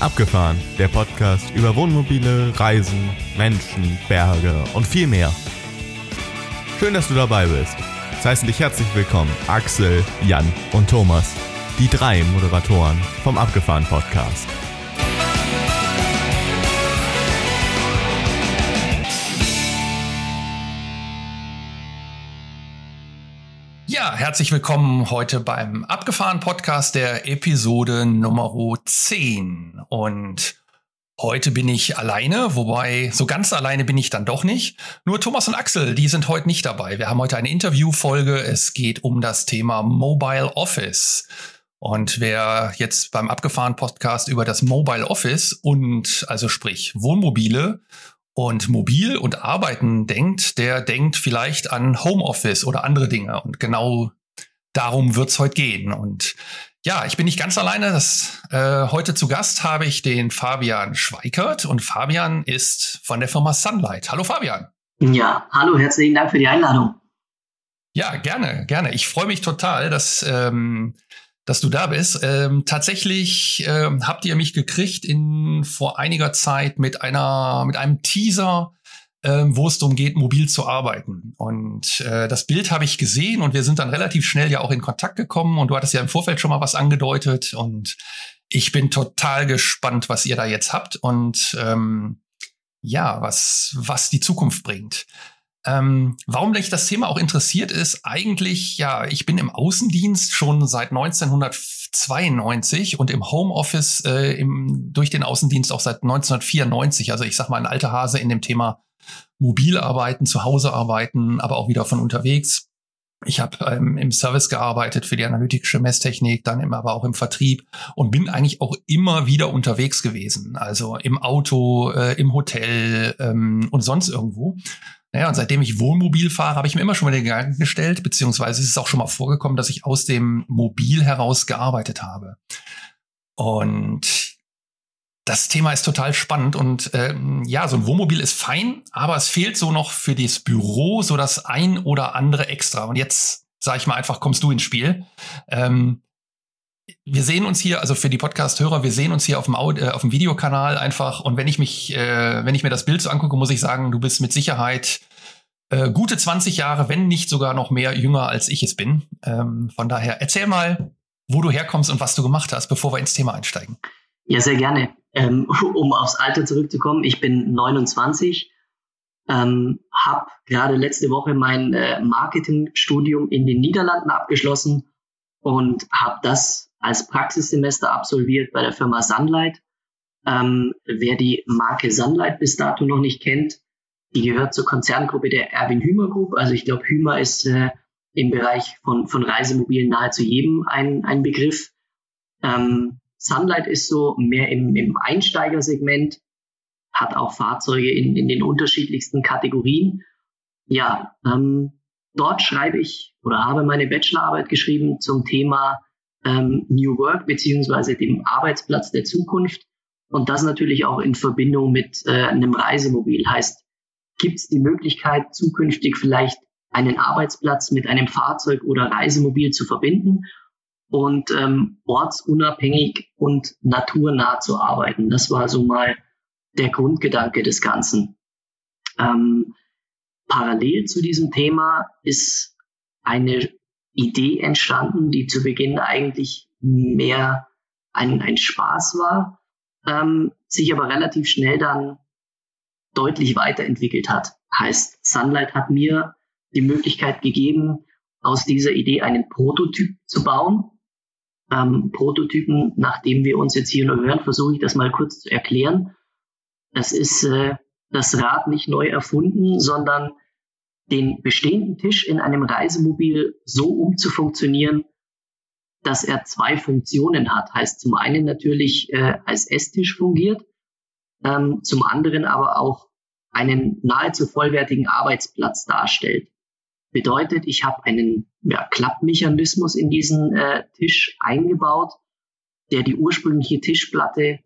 Abgefahren, der Podcast über Wohnmobile, Reisen, Menschen, Berge und viel mehr. Schön, dass du dabei bist. Es heißen dich herzlich willkommen Axel, Jan und Thomas, die drei Moderatoren vom Abgefahren Podcast. Herzlich willkommen heute beim Abgefahren Podcast der Episode Nummer 10. Und heute bin ich alleine, wobei so ganz alleine bin ich dann doch nicht. Nur Thomas und Axel, die sind heute nicht dabei. Wir haben heute eine Interviewfolge. Es geht um das Thema Mobile Office. Und wer jetzt beim Abgefahren Podcast über das Mobile Office und also sprich Wohnmobile und mobil und arbeiten denkt, der denkt vielleicht an Homeoffice oder andere Dinge. Und genau darum wird's heute gehen. Und ja, ich bin nicht ganz alleine. Das, äh, heute zu Gast habe ich den Fabian Schweikert und Fabian ist von der Firma Sunlight. Hallo Fabian. Ja, hallo, herzlichen Dank für die Einladung. Ja, gerne, gerne. Ich freue mich total, dass ähm, dass du da bist. Ähm, tatsächlich ähm, habt ihr mich gekriegt in vor einiger Zeit mit einer mit einem Teaser, ähm, wo es darum geht, mobil zu arbeiten. Und äh, das Bild habe ich gesehen und wir sind dann relativ schnell ja auch in Kontakt gekommen und du hattest ja im Vorfeld schon mal was angedeutet und ich bin total gespannt, was ihr da jetzt habt und ähm, ja, was was die Zukunft bringt. Ähm, warum mich das Thema auch interessiert ist, eigentlich, ja, ich bin im Außendienst schon seit 1992 und im Homeoffice äh, im, durch den Außendienst auch seit 1994. Also ich sag mal ein alter Hase in dem Thema Mobilarbeiten, zu Hause arbeiten, aber auch wieder von unterwegs. Ich habe ähm, im Service gearbeitet für die analytische Messtechnik, dann immer aber auch im Vertrieb und bin eigentlich auch immer wieder unterwegs gewesen. Also im Auto, äh, im Hotel ähm, und sonst irgendwo. Naja, und seitdem ich Wohnmobil fahre, habe ich mir immer schon mal den Gedanken gestellt, beziehungsweise ist es auch schon mal vorgekommen, dass ich aus dem Mobil heraus gearbeitet habe. Und das Thema ist total spannend und ähm, ja, so ein Wohnmobil ist fein, aber es fehlt so noch für das Büro so das ein oder andere extra. Und jetzt sage ich mal einfach, kommst du ins Spiel. Ähm, wir sehen uns hier, also für die Podcast-Hörer, wir sehen uns hier auf dem, Audio, äh, auf dem Videokanal einfach. Und wenn ich mich, äh, wenn ich mir das Bild so angucke, muss ich sagen, du bist mit Sicherheit äh, gute 20 Jahre, wenn nicht sogar noch mehr jünger als ich es bin. Ähm, von daher, erzähl mal, wo du herkommst und was du gemacht hast, bevor wir ins Thema einsteigen. Ja, sehr gerne. Ähm, um aufs Alter zurückzukommen, ich bin 29, ähm, habe gerade letzte Woche mein äh, Marketingstudium in den Niederlanden abgeschlossen und habe das als Praxissemester absolviert bei der Firma Sunlight. Ähm, wer die Marke Sunlight bis dato noch nicht kennt, die gehört zur Konzerngruppe der Erwin Hümer Group. Also ich glaube, Hümer ist äh, im Bereich von, von Reisemobilen nahezu jedem ein, ein Begriff. Ähm, Sunlight ist so mehr im, im Einsteigersegment, hat auch Fahrzeuge in, in den unterschiedlichsten Kategorien. Ja, ähm, dort schreibe ich oder habe meine Bachelorarbeit geschrieben zum Thema ähm, New Work beziehungsweise dem Arbeitsplatz der Zukunft. Und das natürlich auch in Verbindung mit äh, einem Reisemobil. Heißt, gibt es die Möglichkeit, zukünftig vielleicht einen Arbeitsplatz mit einem Fahrzeug oder Reisemobil zu verbinden und ähm, ortsunabhängig und naturnah zu arbeiten. Das war so mal der Grundgedanke des Ganzen. Ähm, parallel zu diesem Thema ist eine Idee entstanden, die zu Beginn eigentlich mehr ein, ein Spaß war, ähm, sich aber relativ schnell dann deutlich weiterentwickelt hat. Heißt, Sunlight hat mir die Möglichkeit gegeben, aus dieser Idee einen Prototyp zu bauen. Ähm, Prototypen, nachdem wir uns jetzt hier nur hören, versuche ich das mal kurz zu erklären. Das ist äh, das Rad nicht neu erfunden, sondern den bestehenden Tisch in einem Reisemobil so umzufunktionieren, dass er zwei Funktionen hat. Heißt zum einen natürlich äh, als Esstisch fungiert, ähm, zum anderen aber auch einen nahezu vollwertigen Arbeitsplatz darstellt. Bedeutet, ich habe einen ja, Klappmechanismus in diesen äh, Tisch eingebaut, der die ursprüngliche Tischplatte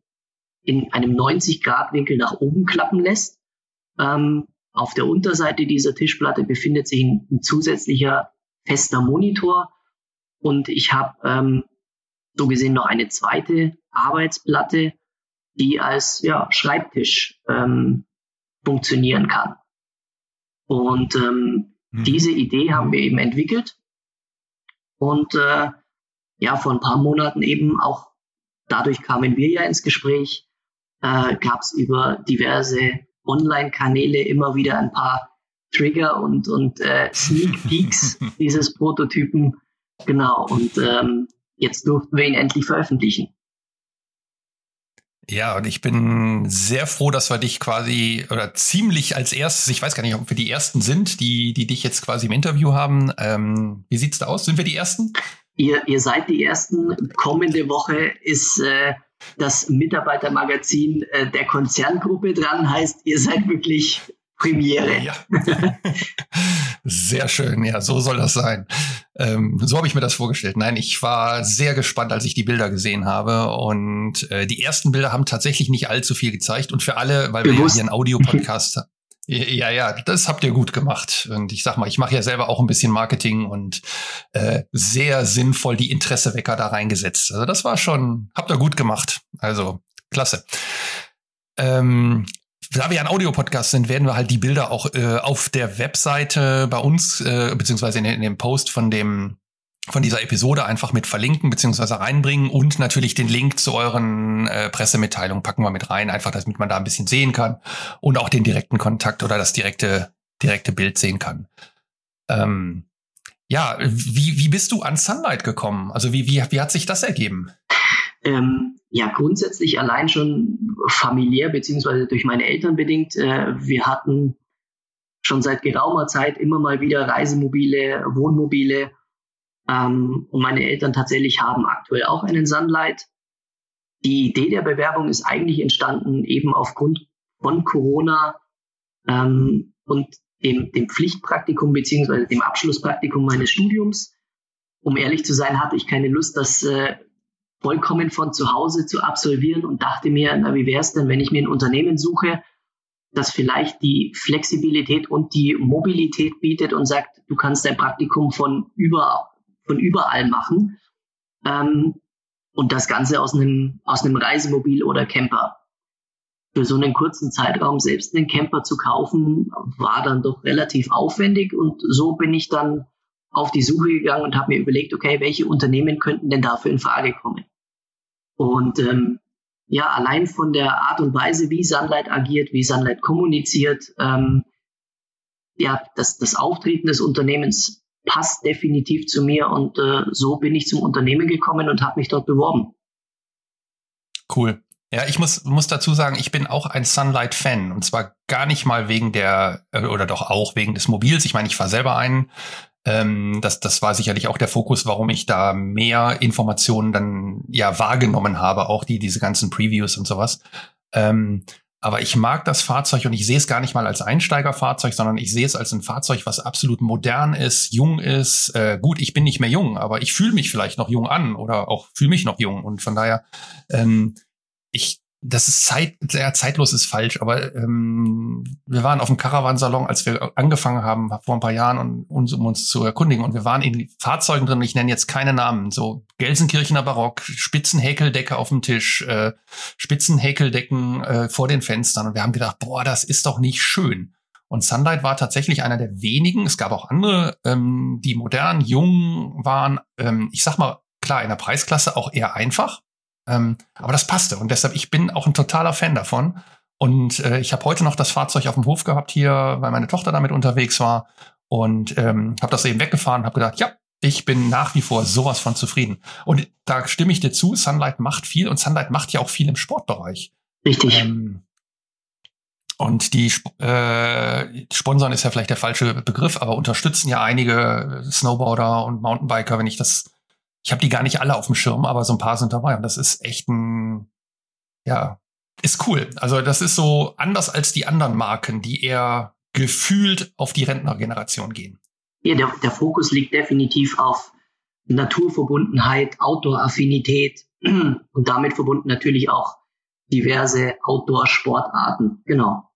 in einem 90-Grad-Winkel nach oben klappen lässt. Ähm, auf der Unterseite dieser Tischplatte befindet sich ein, ein zusätzlicher fester Monitor und ich habe ähm, so gesehen noch eine zweite Arbeitsplatte, die als ja, Schreibtisch ähm, funktionieren kann. Und ähm, hm. diese Idee haben wir eben entwickelt und äh, ja, vor ein paar Monaten eben auch, dadurch kamen wir ja ins Gespräch, äh, gab es über diverse Online-Kanäle immer wieder ein paar Trigger und, und äh, Sneak Peeks dieses Prototypen. Genau, und ähm, jetzt durften wir ihn endlich veröffentlichen. Ja, und ich bin sehr froh, dass wir dich quasi oder ziemlich als erstes, ich weiß gar nicht, ob wir die ersten sind, die, die dich jetzt quasi im Interview haben. Ähm, wie sieht's da aus? Sind wir die ersten? Ihr, ihr seid die ersten. Kommende Woche ist äh, das Mitarbeitermagazin äh, der Konzerngruppe dran, heißt, ihr seid wirklich Premiere. Ja. sehr schön, ja, so soll das sein. Ähm, so habe ich mir das vorgestellt. Nein, ich war sehr gespannt, als ich die Bilder gesehen habe. Und äh, die ersten Bilder haben tatsächlich nicht allzu viel gezeigt. Und für alle, weil Bewusst. wir ja hier einen Audiopodcast haben. Ja, ja, das habt ihr gut gemacht. Und ich sag mal, ich mache ja selber auch ein bisschen Marketing und äh, sehr sinnvoll die Interessewecker da reingesetzt. Also das war schon, habt ihr gut gemacht. Also klasse. Ähm, da wir ein Audiopodcast sind, werden wir halt die Bilder auch äh, auf der Webseite bei uns, äh, beziehungsweise in, in dem Post von dem von dieser Episode einfach mit verlinken beziehungsweise reinbringen und natürlich den Link zu euren äh, Pressemitteilungen packen wir mit rein, einfach damit man da ein bisschen sehen kann und auch den direkten Kontakt oder das direkte direkte Bild sehen kann. Ähm, ja, wie, wie bist du an Sunlight gekommen? Also wie, wie, wie hat sich das ergeben? Ähm, ja, grundsätzlich allein schon familiär beziehungsweise durch meine Eltern bedingt. Äh, wir hatten schon seit geraumer Zeit immer mal wieder Reisemobile, Wohnmobile. Ähm, und meine Eltern tatsächlich haben aktuell auch einen Sunlight. Die Idee der Bewerbung ist eigentlich entstanden eben aufgrund von Corona ähm, und dem, dem Pflichtpraktikum beziehungsweise dem Abschlusspraktikum meines Studiums. Um ehrlich zu sein, hatte ich keine Lust, das äh, vollkommen von zu Hause zu absolvieren und dachte mir, na, wie wäre es denn, wenn ich mir ein Unternehmen suche, das vielleicht die Flexibilität und die Mobilität bietet und sagt, du kannst dein Praktikum von, über, von überall machen ähm, und das Ganze aus einem, aus einem Reisemobil oder Camper. Für so einen kurzen Zeitraum selbst einen Camper zu kaufen, war dann doch relativ aufwendig und so bin ich dann auf die Suche gegangen und habe mir überlegt, okay, welche Unternehmen könnten denn dafür in Frage kommen? Und ähm, ja, allein von der Art und Weise, wie Sunlight agiert, wie Sunlight kommuniziert, ähm, ja, das, das Auftreten des Unternehmens passt definitiv zu mir und äh, so bin ich zum Unternehmen gekommen und habe mich dort beworben. Cool. Ja, ich muss, muss dazu sagen, ich bin auch ein Sunlight-Fan und zwar gar nicht mal wegen der, äh, oder doch auch wegen des Mobils. Ich meine, ich fahre selber einen, ähm, das, das war sicherlich auch der Fokus, warum ich da mehr Informationen dann ja wahrgenommen habe, auch die, diese ganzen Previews und sowas. Ähm, aber ich mag das Fahrzeug und ich sehe es gar nicht mal als Einsteigerfahrzeug, sondern ich sehe es als ein Fahrzeug, was absolut modern ist, jung ist. Äh, gut, ich bin nicht mehr jung, aber ich fühle mich vielleicht noch jung an oder auch fühle mich noch jung. Und von daher, ähm, ich das ist Zeit, ja, zeitlos ist falsch, aber ähm, wir waren auf dem Caravansalon, als wir angefangen haben vor ein paar Jahren, und, uns, um uns zu erkundigen. Und wir waren in Fahrzeugen drin, ich nenne jetzt keine Namen, so Gelsenkirchener Barock, Spitzenhäkeldecke auf dem Tisch, äh, Spitzenhäkeldecken äh, vor den Fenstern. Und wir haben gedacht, boah, das ist doch nicht schön. Und Sunlight war tatsächlich einer der wenigen. Es gab auch andere, ähm, die modern, jung waren. Ähm, ich sag mal, klar, in der Preisklasse auch eher einfach. Ähm, aber das passte und deshalb, ich bin auch ein totaler Fan davon. Und äh, ich habe heute noch das Fahrzeug auf dem Hof gehabt hier, weil meine Tochter damit unterwegs war und ähm, habe das eben weggefahren, habe gedacht, ja, ich bin nach wie vor sowas von zufrieden. Und da stimme ich dir zu, Sunlight macht viel und Sunlight macht ja auch viel im Sportbereich. Richtig. Ähm, und die äh, Sponsoren ist ja vielleicht der falsche Begriff, aber unterstützen ja einige Snowboarder und Mountainbiker, wenn ich das ich habe die gar nicht alle auf dem Schirm, aber so ein paar sind dabei und das ist echt ein, ja, ist cool. Also das ist so anders als die anderen Marken, die eher gefühlt auf die Rentnergeneration gehen. Ja, der, der Fokus liegt definitiv auf Naturverbundenheit, Outdoor-Affinität und damit verbunden natürlich auch diverse Outdoor-Sportarten. Genau.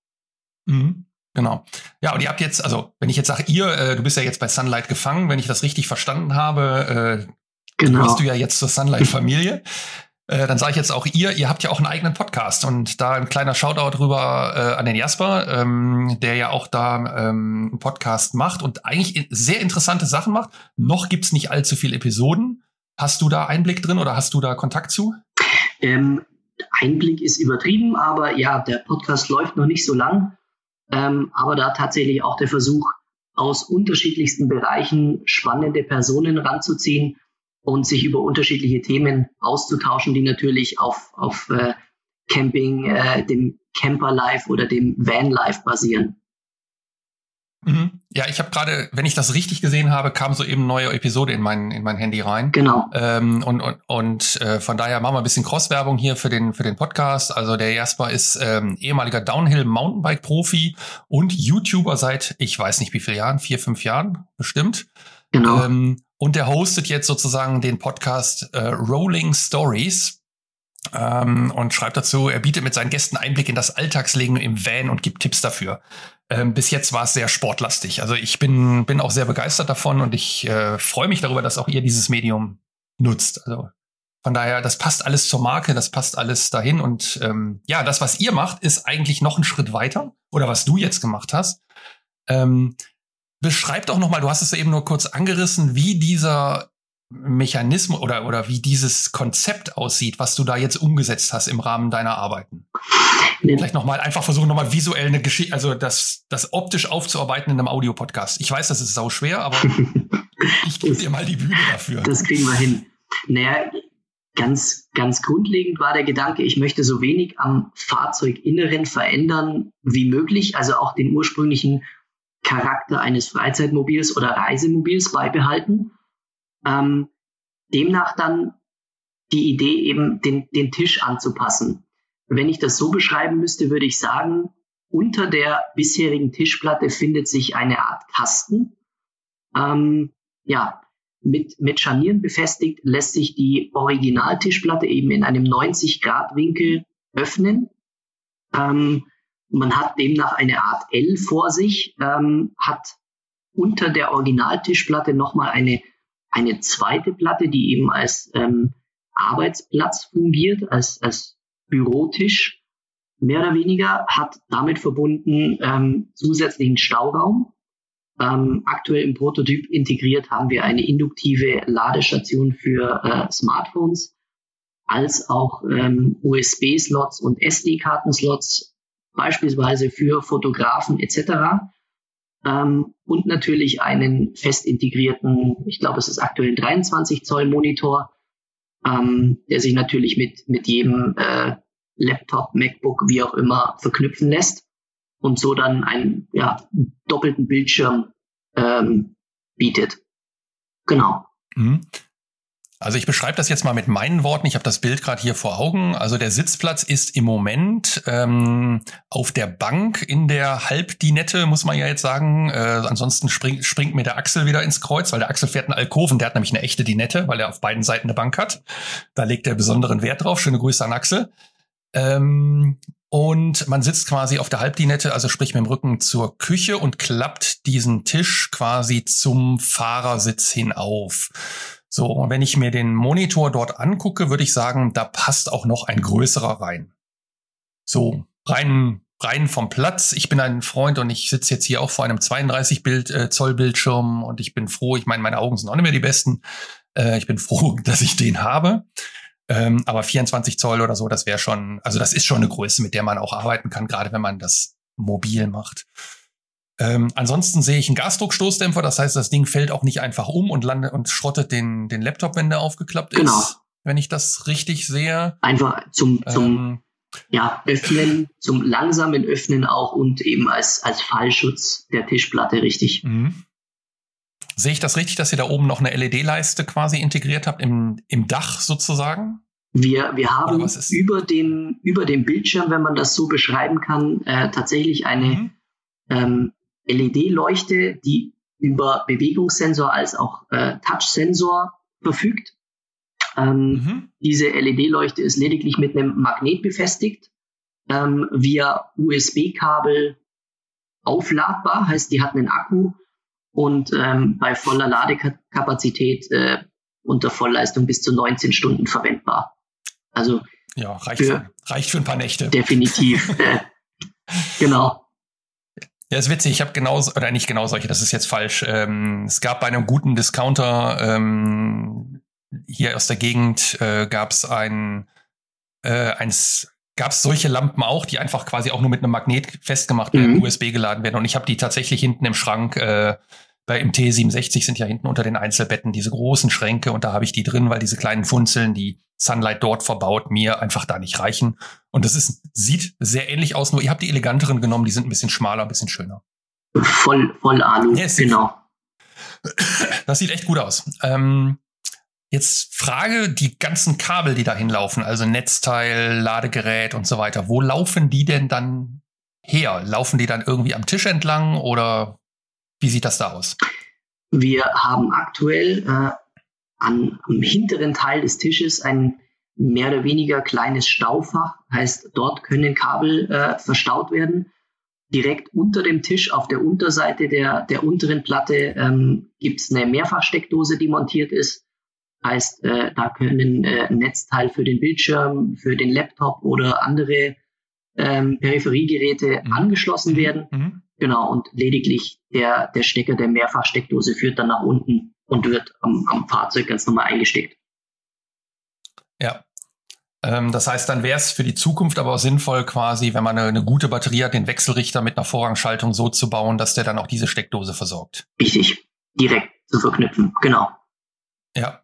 Mhm, genau. Ja, und ihr habt jetzt, also wenn ich jetzt sage, ihr, äh, du bist ja jetzt bei Sunlight gefangen, wenn ich das richtig verstanden habe, äh, Genau. Du hast du ja jetzt zur Sunlight-Familie. Äh, dann sage ich jetzt auch ihr, ihr habt ja auch einen eigenen Podcast und da ein kleiner Shoutout rüber äh, an den Jasper, ähm, der ja auch da ähm, einen Podcast macht und eigentlich sehr interessante Sachen macht. Noch gibt's nicht allzu viele Episoden. Hast du da Einblick drin oder hast du da Kontakt zu? Ähm, Einblick ist übertrieben, aber ja, der Podcast läuft noch nicht so lang. Ähm, aber da tatsächlich auch der Versuch, aus unterschiedlichsten Bereichen spannende Personen ranzuziehen und sich über unterschiedliche Themen auszutauschen, die natürlich auf, auf äh, Camping, äh, dem Camper-Life oder dem Van-Life basieren. Mhm. Ja, ich habe gerade, wenn ich das richtig gesehen habe, kam so eben neue Episode in mein, in mein Handy rein. Genau. Ähm, und und, und äh, von daher machen wir ein bisschen Cross-Werbung hier für den, für den Podcast. Also der Jasper ist ähm, ehemaliger Downhill-Mountainbike-Profi und YouTuber seit, ich weiß nicht wie viele Jahren, vier, fünf Jahren bestimmt. Genau. Ähm, und der hostet jetzt sozusagen den Podcast äh, Rolling Stories. Ähm, und schreibt dazu, er bietet mit seinen Gästen Einblick in das Alltagsleben im Van und gibt Tipps dafür. Ähm, bis jetzt war es sehr sportlastig. Also ich bin, bin auch sehr begeistert davon und ich äh, freue mich darüber, dass auch ihr dieses Medium nutzt. Also von daher, das passt alles zur Marke, das passt alles dahin. Und ähm, ja, das, was ihr macht, ist eigentlich noch ein Schritt weiter. Oder was du jetzt gemacht hast. Ähm, beschreib doch noch mal, du hast es eben nur kurz angerissen, wie dieser Mechanismus oder, oder wie dieses Konzept aussieht, was du da jetzt umgesetzt hast im Rahmen deiner Arbeiten. Nee. Vielleicht nochmal einfach versuchen, nochmal visuell eine Geschichte, also das, das optisch aufzuarbeiten in einem Audiopodcast. Ich weiß, das ist sau schwer, aber ich gebe dir mal die Bühne dafür. Das kriegen wir hin. Naja, ganz, ganz grundlegend war der Gedanke, ich möchte so wenig am Fahrzeuginneren verändern wie möglich, also auch den ursprünglichen Charakter eines Freizeitmobils oder Reisemobils beibehalten ähm, demnach dann die Idee eben, den, den Tisch anzupassen. Wenn ich das so beschreiben müsste, würde ich sagen, unter der bisherigen Tischplatte findet sich eine Art Kasten. Ähm, ja, mit, mit Scharnieren befestigt lässt sich die Originaltischplatte eben in einem 90-Grad-Winkel öffnen. Ähm, man hat demnach eine Art L vor sich, ähm, hat unter der Originaltischplatte nochmal eine eine zweite Platte, die eben als ähm, Arbeitsplatz fungiert, als, als Bürotisch, mehr oder weniger, hat damit verbunden ähm, zusätzlichen Stauraum. Ähm, aktuell im Prototyp integriert haben wir eine induktive Ladestation für äh, Smartphones, als auch ähm, USB-Slots und SD-Kartenslots, beispielsweise für Fotografen etc ähm, und natürlich einen fest integrierten, ich glaube, es ist aktuell ein 23 Zoll Monitor, ähm, der sich natürlich mit, mit jedem äh, Laptop, MacBook, wie auch immer, verknüpfen lässt und so dann einen ja, doppelten Bildschirm ähm, bietet. Genau. Mhm. Also ich beschreibe das jetzt mal mit meinen Worten. Ich habe das Bild gerade hier vor Augen. Also der Sitzplatz ist im Moment ähm, auf der Bank in der Halbdinette, muss man ja jetzt sagen. Äh, ansonsten springt, springt mir der Axel wieder ins Kreuz, weil der Axel fährt einen Alkoven. Der hat nämlich eine echte Dinette, weil er auf beiden Seiten eine Bank hat. Da legt er besonderen Wert drauf. Schöne Grüße an Axel. Ähm, und man sitzt quasi auf der Halbdinette, also sprich mit dem Rücken zur Küche und klappt diesen Tisch quasi zum Fahrersitz hin auf. So, und wenn ich mir den Monitor dort angucke, würde ich sagen, da passt auch noch ein größerer rein. So, rein, rein vom Platz. Ich bin ein Freund und ich sitze jetzt hier auch vor einem 32 Bild, äh, Zoll Bildschirm und ich bin froh. Ich meine, meine Augen sind auch nicht mehr die besten. Äh, ich bin froh, dass ich den habe. Ähm, aber 24 Zoll oder so, das wäre schon, also das ist schon eine Größe, mit der man auch arbeiten kann, gerade wenn man das mobil macht. Ähm, ansonsten sehe ich einen Gasdruckstoßdämpfer, das heißt, das Ding fällt auch nicht einfach um und landet und schrottet den, den Laptop, wenn der aufgeklappt ist. Genau. Wenn ich das richtig sehe. Einfach zum, zum ähm, ja, Öffnen, zum langsamen Öffnen auch und eben als, als Fallschutz der Tischplatte, richtig. Mhm. Sehe ich das richtig, dass ihr da oben noch eine LED-Leiste quasi integriert habt im, im Dach sozusagen? Wir, wir haben über dem, über dem Bildschirm, wenn man das so beschreiben kann, äh, tatsächlich eine mhm. ähm, LED-Leuchte, die über Bewegungssensor als auch äh, Touch-Sensor verfügt. Ähm, mhm. Diese LED-Leuchte ist lediglich mit einem Magnet befestigt, ähm, via USB-Kabel aufladbar, heißt, die hat einen Akku und ähm, bei voller Ladekapazität äh, unter Vollleistung bis zu 19 Stunden verwendbar. Also ja, reicht für, reicht für ein paar Nächte. Definitiv. äh, genau. Ja, ist witzig. Ich habe genau, oder nicht genau solche, das ist jetzt falsch. Ähm, es gab bei einem guten Discounter ähm, hier aus der Gegend äh, gab es ein, äh, eins, gab es solche Lampen auch, die einfach quasi auch nur mit einem Magnet festgemacht werden, mhm. USB geladen werden. Und ich habe die tatsächlich hinten im Schrank. Äh, bei im T67 sind ja hinten unter den Einzelbetten diese großen Schränke und da habe ich die drin, weil diese kleinen Funzeln, die Sunlight dort verbaut, mir einfach da nicht reichen. Und das ist, sieht sehr ähnlich aus, nur ihr habt die eleganteren genommen, die sind ein bisschen schmaler, ein bisschen schöner. Voll, voll Alu, ja, genau. Das sieht echt gut aus. Ähm, jetzt Frage, die ganzen Kabel, die da hinlaufen, also Netzteil, Ladegerät und so weiter, wo laufen die denn dann her? Laufen die dann irgendwie am Tisch entlang oder wie sieht das da aus? Wir haben aktuell äh, an, am hinteren Teil des Tisches ein mehr oder weniger kleines Staufach. Heißt, dort können Kabel äh, verstaut werden. Direkt unter dem Tisch auf der Unterseite der, der unteren Platte ähm, gibt es eine Mehrfachsteckdose, die montiert ist. Heißt, äh, da können äh, Netzteil für den Bildschirm, für den Laptop oder andere ähm, Peripheriegeräte mhm. angeschlossen mhm. werden. Mhm. Genau, und lediglich der, der Stecker der Mehrfachsteckdose führt dann nach unten und wird am, am Fahrzeug ganz normal eingesteckt. Ja. Ähm, das heißt, dann wäre es für die Zukunft aber auch sinnvoll, quasi, wenn man eine, eine, gute Batterie hat, den Wechselrichter mit einer Vorrangschaltung so zu bauen, dass der dann auch diese Steckdose versorgt. Richtig, direkt zu verknüpfen, genau. Ja,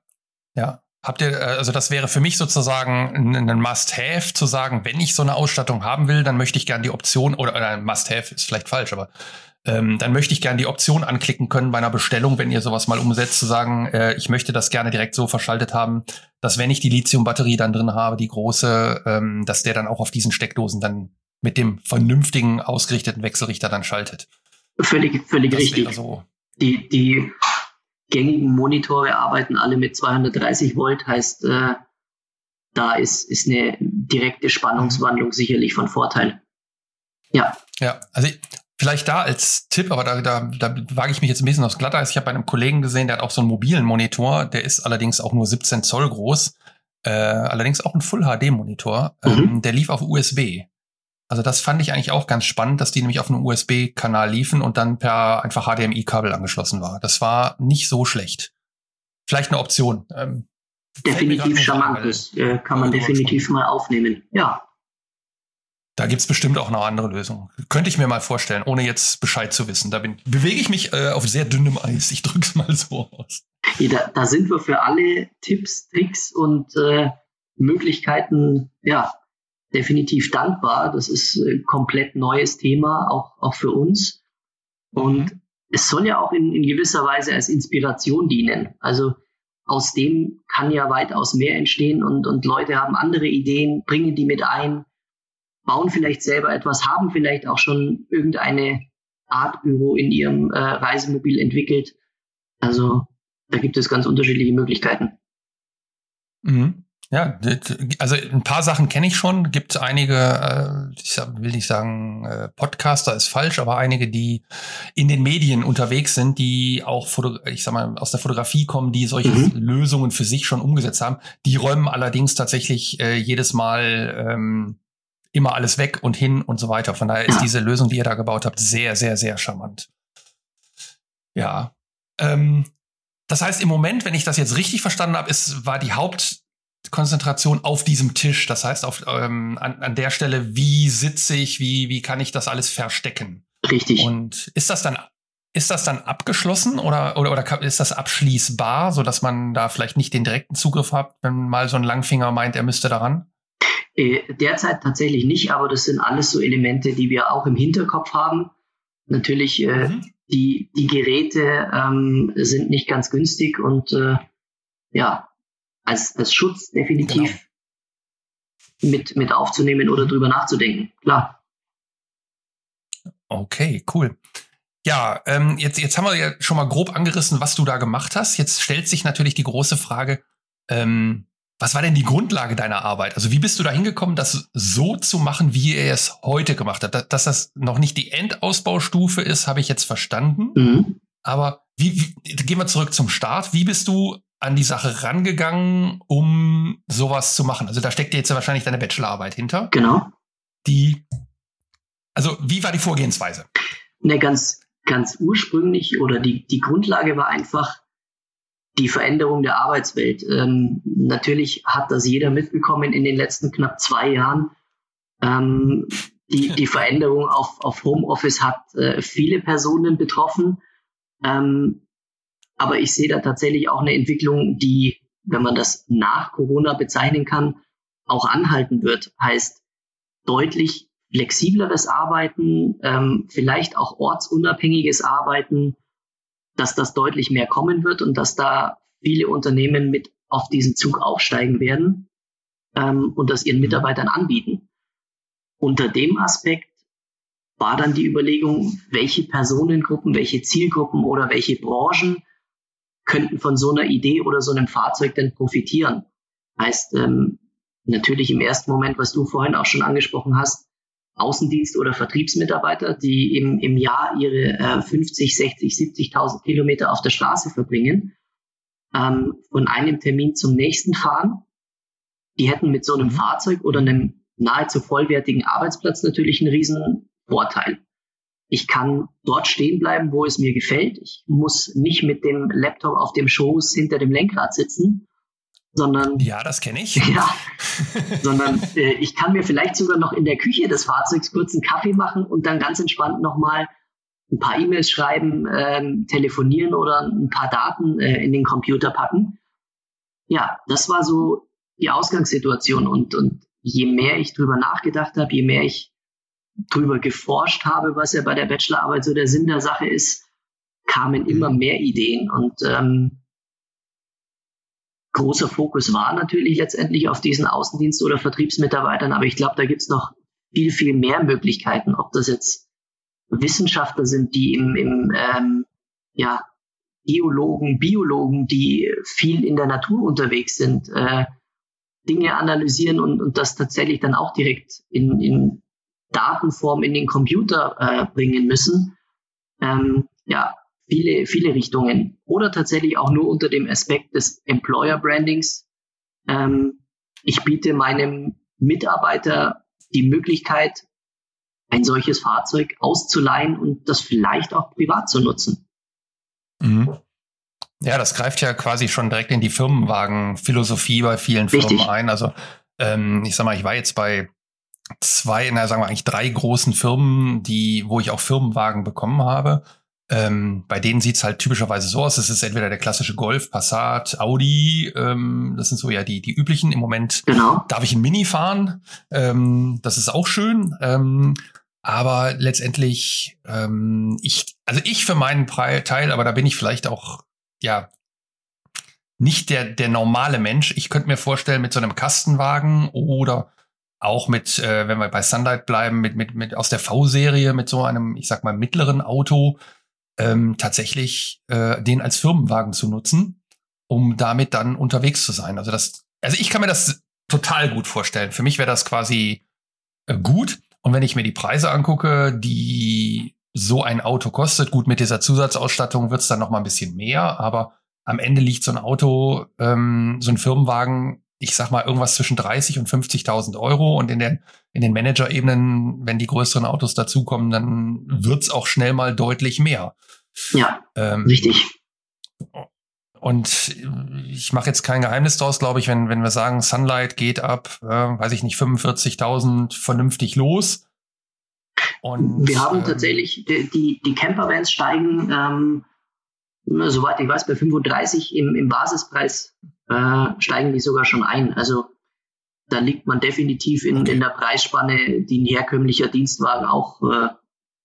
ja. Habt ihr, äh, also das wäre für mich sozusagen ein Must-Have zu sagen, wenn ich so eine Ausstattung haben will, dann möchte ich gerne die Option, oder, oder Must-Have ist vielleicht falsch, aber ähm, dann möchte ich gerne die Option anklicken können bei einer Bestellung, wenn ihr sowas mal umsetzt, zu sagen, äh, ich möchte das gerne direkt so verschaltet haben, dass wenn ich die Lithium-Batterie dann drin habe, die große, ähm, dass der dann auch auf diesen Steckdosen dann mit dem vernünftigen ausgerichteten Wechselrichter dann schaltet. Völlig, völlig richtig. So. Die, die gängigen Monitore arbeiten alle mit 230 Volt, heißt, äh, da ist, ist eine direkte Spannungswandlung mhm. sicherlich von Vorteil. Ja. Ja, also ich, Vielleicht da als Tipp, aber da, da, da wage ich mich jetzt ein bisschen aufs Glatteis. Ich habe bei einem Kollegen gesehen, der hat auch so einen mobilen Monitor, der ist allerdings auch nur 17 Zoll groß, äh, allerdings auch ein Full-HD-Monitor. Mhm. Ähm, der lief auf USB. Also das fand ich eigentlich auch ganz spannend, dass die nämlich auf einem USB-Kanal liefen und dann per einfach HDMI-Kabel angeschlossen war. Das war nicht so schlecht. Vielleicht eine Option. Ähm, definitiv charmant. Das äh, kann man definitiv mal aufnehmen. Ja. Da gibt's bestimmt auch noch andere Lösungen. Könnte ich mir mal vorstellen, ohne jetzt Bescheid zu wissen. Da bin, bewege ich mich äh, auf sehr dünnem Eis. Ich drück's mal so aus. Ja, da, da, sind wir für alle Tipps, Tricks und äh, Möglichkeiten ja definitiv dankbar. Das ist ein äh, komplett neues Thema, auch, auch für uns. Und mhm. es soll ja auch in, in gewisser Weise als Inspiration dienen. Also aus dem kann ja weitaus mehr entstehen und, und Leute haben andere Ideen, bringen die mit ein bauen vielleicht selber etwas, haben vielleicht auch schon irgendeine Art Büro in ihrem äh, Reisemobil entwickelt. Also da gibt es ganz unterschiedliche Möglichkeiten. Mhm. Ja, also ein paar Sachen kenne ich schon. Gibt einige, äh, ich will nicht sagen, äh, Podcaster ist falsch, aber einige, die in den Medien unterwegs sind, die auch, ich sag mal, aus der Fotografie kommen, die solche mhm. Lösungen für sich schon umgesetzt haben. Die räumen allerdings tatsächlich äh, jedes Mal ähm, immer alles weg und hin und so weiter. Von daher ist diese Lösung, die ihr da gebaut habt, sehr, sehr, sehr charmant. Ja. Ähm, das heißt, im Moment, wenn ich das jetzt richtig verstanden habe, ist, war die Hauptkonzentration auf diesem Tisch. Das heißt, auf, ähm, an, an der Stelle, wie sitze ich, wie, wie kann ich das alles verstecken? Richtig. Und ist das dann ist das dann abgeschlossen oder, oder, oder ist das abschließbar, so dass man da vielleicht nicht den direkten Zugriff hat, wenn mal so ein Langfinger meint, er müsste daran? Äh, derzeit tatsächlich nicht, aber das sind alles so Elemente, die wir auch im Hinterkopf haben. Natürlich, äh, mhm. die, die Geräte ähm, sind nicht ganz günstig und äh, ja, als, als Schutz definitiv genau. mit, mit aufzunehmen oder drüber nachzudenken, klar. Okay, cool. Ja, ähm, jetzt, jetzt haben wir ja schon mal grob angerissen, was du da gemacht hast. Jetzt stellt sich natürlich die große Frage, ähm, was war denn die Grundlage deiner Arbeit? Also wie bist du da hingekommen, das so zu machen, wie er es heute gemacht hat? Dass das noch nicht die Endausbaustufe ist, habe ich jetzt verstanden. Mhm. Aber wie, wie, gehen wir zurück zum Start. Wie bist du an die Sache rangegangen, um sowas zu machen? Also da steckt jetzt wahrscheinlich deine Bachelorarbeit hinter. Genau. Die, also wie war die Vorgehensweise? Ne, ganz, ganz ursprünglich oder die, die Grundlage war einfach die Veränderung der Arbeitswelt. Ähm, natürlich hat das jeder mitbekommen in den letzten knapp zwei Jahren. Ähm, die, die Veränderung auf, auf Homeoffice hat äh, viele Personen betroffen. Ähm, aber ich sehe da tatsächlich auch eine Entwicklung, die, wenn man das nach Corona bezeichnen kann, auch anhalten wird. Heißt deutlich flexibleres Arbeiten, ähm, vielleicht auch ortsunabhängiges Arbeiten, dass das deutlich mehr kommen wird und dass da viele Unternehmen mit auf diesen Zug aufsteigen werden ähm, und das ihren mhm. Mitarbeitern anbieten. Unter dem Aspekt war dann die Überlegung, welche Personengruppen, welche Zielgruppen oder welche Branchen könnten von so einer Idee oder so einem Fahrzeug denn profitieren. Heißt, ähm, natürlich im ersten Moment, was du vorhin auch schon angesprochen hast, Außendienst- oder Vertriebsmitarbeiter, die im, im Jahr ihre äh, 50, 60, 70.000 Kilometer auf der Straße verbringen, ähm, von einem Termin zum nächsten fahren. Die hätten mit so einem mhm. Fahrzeug oder einem nahezu vollwertigen Arbeitsplatz natürlich einen riesen Vorteil. Ich kann dort stehen bleiben, wo es mir gefällt. Ich muss nicht mit dem Laptop auf dem Schoß hinter dem Lenkrad sitzen, sondern ja, das kenne ich. Ja, sondern äh, ich kann mir vielleicht sogar noch in der Küche des Fahrzeugs kurz einen Kaffee machen und dann ganz entspannt nochmal ein paar E-Mails schreiben, ähm, telefonieren oder ein paar Daten äh, in den Computer packen. Ja, das war so die Ausgangssituation und, und je mehr ich drüber nachgedacht habe, je mehr ich drüber geforscht habe, was ja bei der Bachelorarbeit so der Sinn der Sache ist, kamen immer mhm. mehr Ideen. Und ähm, großer Fokus war natürlich letztendlich auf diesen Außendienst- oder Vertriebsmitarbeitern, aber ich glaube, da gibt es noch viel, viel mehr Möglichkeiten, ob das jetzt Wissenschaftler sind, die im, im ähm, ja, Geologen, Biologen, die viel in der Natur unterwegs sind, äh, Dinge analysieren und, und das tatsächlich dann auch direkt in, in Datenform in den Computer äh, bringen müssen. Ähm, ja, viele, viele Richtungen. Oder tatsächlich auch nur unter dem Aspekt des Employer Brandings. Ähm, ich biete meinem Mitarbeiter die Möglichkeit, ein solches Fahrzeug auszuleihen und das vielleicht auch privat zu nutzen. Mhm. Ja, das greift ja quasi schon direkt in die Firmenwagen-Philosophie bei vielen Firmen Richtig. ein. Also ähm, ich sag mal, ich war jetzt bei zwei, na sagen wir eigentlich drei großen Firmen, die, wo ich auch Firmenwagen bekommen habe. Ähm, bei denen sieht's halt typischerweise so aus. Es ist entweder der klassische Golf, Passat, Audi. Ähm, das sind so ja die, die üblichen. Im Moment genau. darf ich ein Mini fahren. Ähm, das ist auch schön. Ähm, aber letztendlich, ähm, ich, also ich für meinen Teil, aber da bin ich vielleicht auch, ja, nicht der, der normale Mensch. Ich könnte mir vorstellen, mit so einem Kastenwagen oder auch mit, äh, wenn wir bei Sunlight bleiben, mit, mit, mit aus der V-Serie, mit so einem, ich sag mal, mittleren Auto, ähm, tatsächlich äh, den als Firmenwagen zu nutzen, um damit dann unterwegs zu sein. Also das, also ich kann mir das total gut vorstellen. Für mich wäre das quasi äh, gut. Und wenn ich mir die Preise angucke, die so ein Auto kostet, gut mit dieser Zusatzausstattung wird's dann noch mal ein bisschen mehr, aber am Ende liegt so ein Auto, ähm, so ein Firmenwagen, ich sag mal irgendwas zwischen 30 und 50.000 Euro und in den in den Manager-Ebenen, wenn die größeren Autos dazukommen, dann wird's auch schnell mal deutlich mehr. Ja, ähm, richtig. Und ich mache jetzt kein Geheimnis draus, glaube ich, wenn, wenn wir sagen, Sunlight geht ab, äh, weiß ich nicht, 45.000 vernünftig los. Und, wir haben ähm, tatsächlich, die, die, die Campervans steigen, ähm, soweit ich weiß, bei 35 im, im Basispreis äh, steigen die sogar schon ein. Also da liegt man definitiv in, in der Preisspanne, die ein herkömmlicher Dienstwagen auch äh,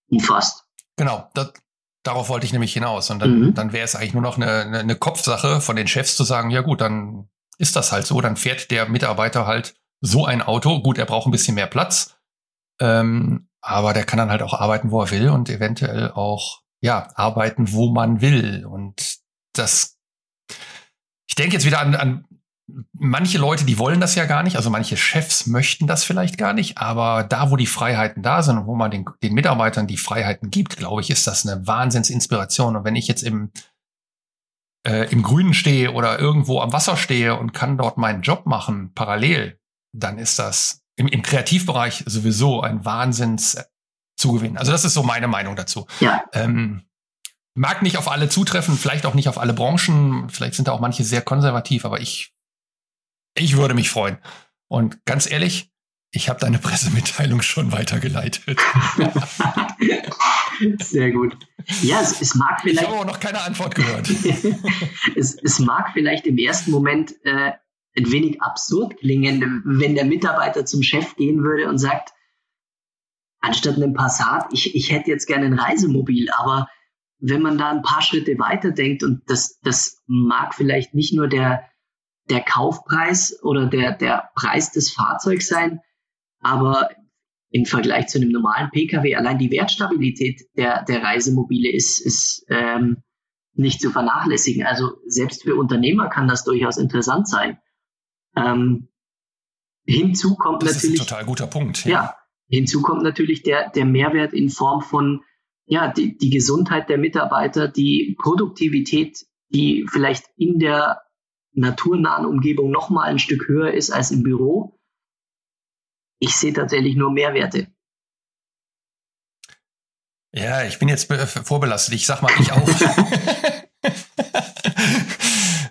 umfasst. Genau, das, darauf wollte ich nämlich hinaus. Und dann, mhm. dann wäre es eigentlich nur noch eine, eine Kopfsache von den Chefs zu sagen, ja gut, dann ist das halt so, dann fährt der Mitarbeiter halt so ein Auto. Gut, er braucht ein bisschen mehr Platz, ähm, aber der kann dann halt auch arbeiten, wo er will und eventuell auch ja arbeiten, wo man will. Und das, ich denke jetzt wieder an, an manche Leute, die wollen das ja gar nicht, also manche Chefs möchten das vielleicht gar nicht, aber da, wo die Freiheiten da sind und wo man den, den Mitarbeitern die Freiheiten gibt, glaube ich, ist das eine Wahnsinnsinspiration. Und wenn ich jetzt im äh, im Grünen stehe oder irgendwo am Wasser stehe und kann dort meinen Job machen, parallel, dann ist das im, im Kreativbereich sowieso ein Wahnsinns Zugewinn. Also das ist so meine Meinung dazu. Ja. Ähm, mag nicht auf alle zutreffen, vielleicht auch nicht auf alle Branchen, vielleicht sind da auch manche sehr konservativ, aber ich, ich würde mich freuen. Und ganz ehrlich, ich habe deine Pressemitteilung schon weitergeleitet. Sehr gut. Ja, es, es mag vielleicht. Ich habe aber noch keine Antwort gehört. es, es mag vielleicht im ersten Moment äh, ein wenig absurd klingen, wenn der Mitarbeiter zum Chef gehen würde und sagt, anstatt einem Passat, ich, ich hätte jetzt gerne ein Reisemobil, aber wenn man da ein paar Schritte weiter denkt und das, das mag vielleicht nicht nur der, der Kaufpreis oder der, der Preis des Fahrzeugs sein, aber im Vergleich zu einem normalen Pkw allein die Wertstabilität der, der Reisemobile ist, ist ähm, nicht zu vernachlässigen. Also selbst für Unternehmer kann das durchaus interessant sein. Ähm, hinzu kommt das natürlich. Das ist ein total guter Punkt. Ja, ja hinzu kommt natürlich der, der Mehrwert in Form von ja, die, die Gesundheit der Mitarbeiter, die Produktivität, die vielleicht in der naturnahen Umgebung noch mal ein Stück höher ist als im Büro. Ich sehe tatsächlich nur Mehrwerte. Ja, ich bin jetzt vorbelastet. Ich sag mal, ich auch.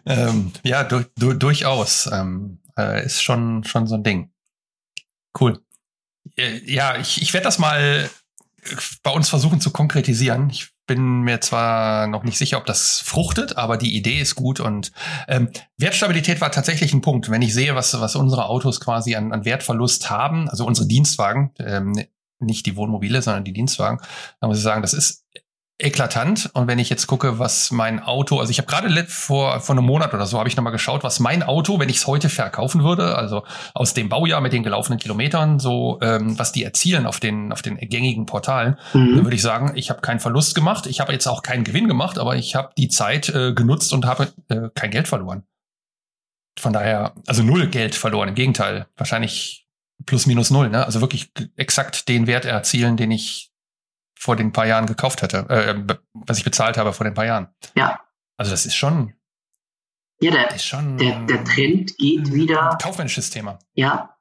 ähm, ja, du, du, durchaus. Ähm, äh, ist schon, schon so ein Ding. Cool. Äh, ja, ich, ich werde das mal bei uns versuchen zu konkretisieren. Ich bin mir zwar noch nicht sicher, ob das fruchtet, aber die Idee ist gut und ähm, Wertstabilität war tatsächlich ein Punkt. Wenn ich sehe, was, was unsere Autos quasi an, an Wertverlust haben, also unsere Dienstwagen, ähm, nicht die Wohnmobile, sondern die Dienstwagen, dann muss ich sagen, das ist eklatant. Und wenn ich jetzt gucke, was mein Auto, also ich habe gerade vor, vor einem Monat oder so, habe ich nochmal geschaut, was mein Auto, wenn ich es heute verkaufen würde, also aus dem Baujahr mit den gelaufenen Kilometern, so ähm, was die erzielen auf den, auf den gängigen Portalen, mhm. dann würde ich sagen, ich habe keinen Verlust gemacht. Ich habe jetzt auch keinen Gewinn gemacht, aber ich habe die Zeit äh, genutzt und habe äh, kein Geld verloren. Von daher, also null Geld verloren. Im Gegenteil, wahrscheinlich plus minus null, ne? Also wirklich exakt den Wert erzielen, den ich vor den paar Jahren gekauft hatte, äh, was ich bezahlt habe vor den paar Jahren. Ja. Also das ist schon. Ja, der, ist schon der, der Trend geht wieder. Kaufmännisches Thema. Ja.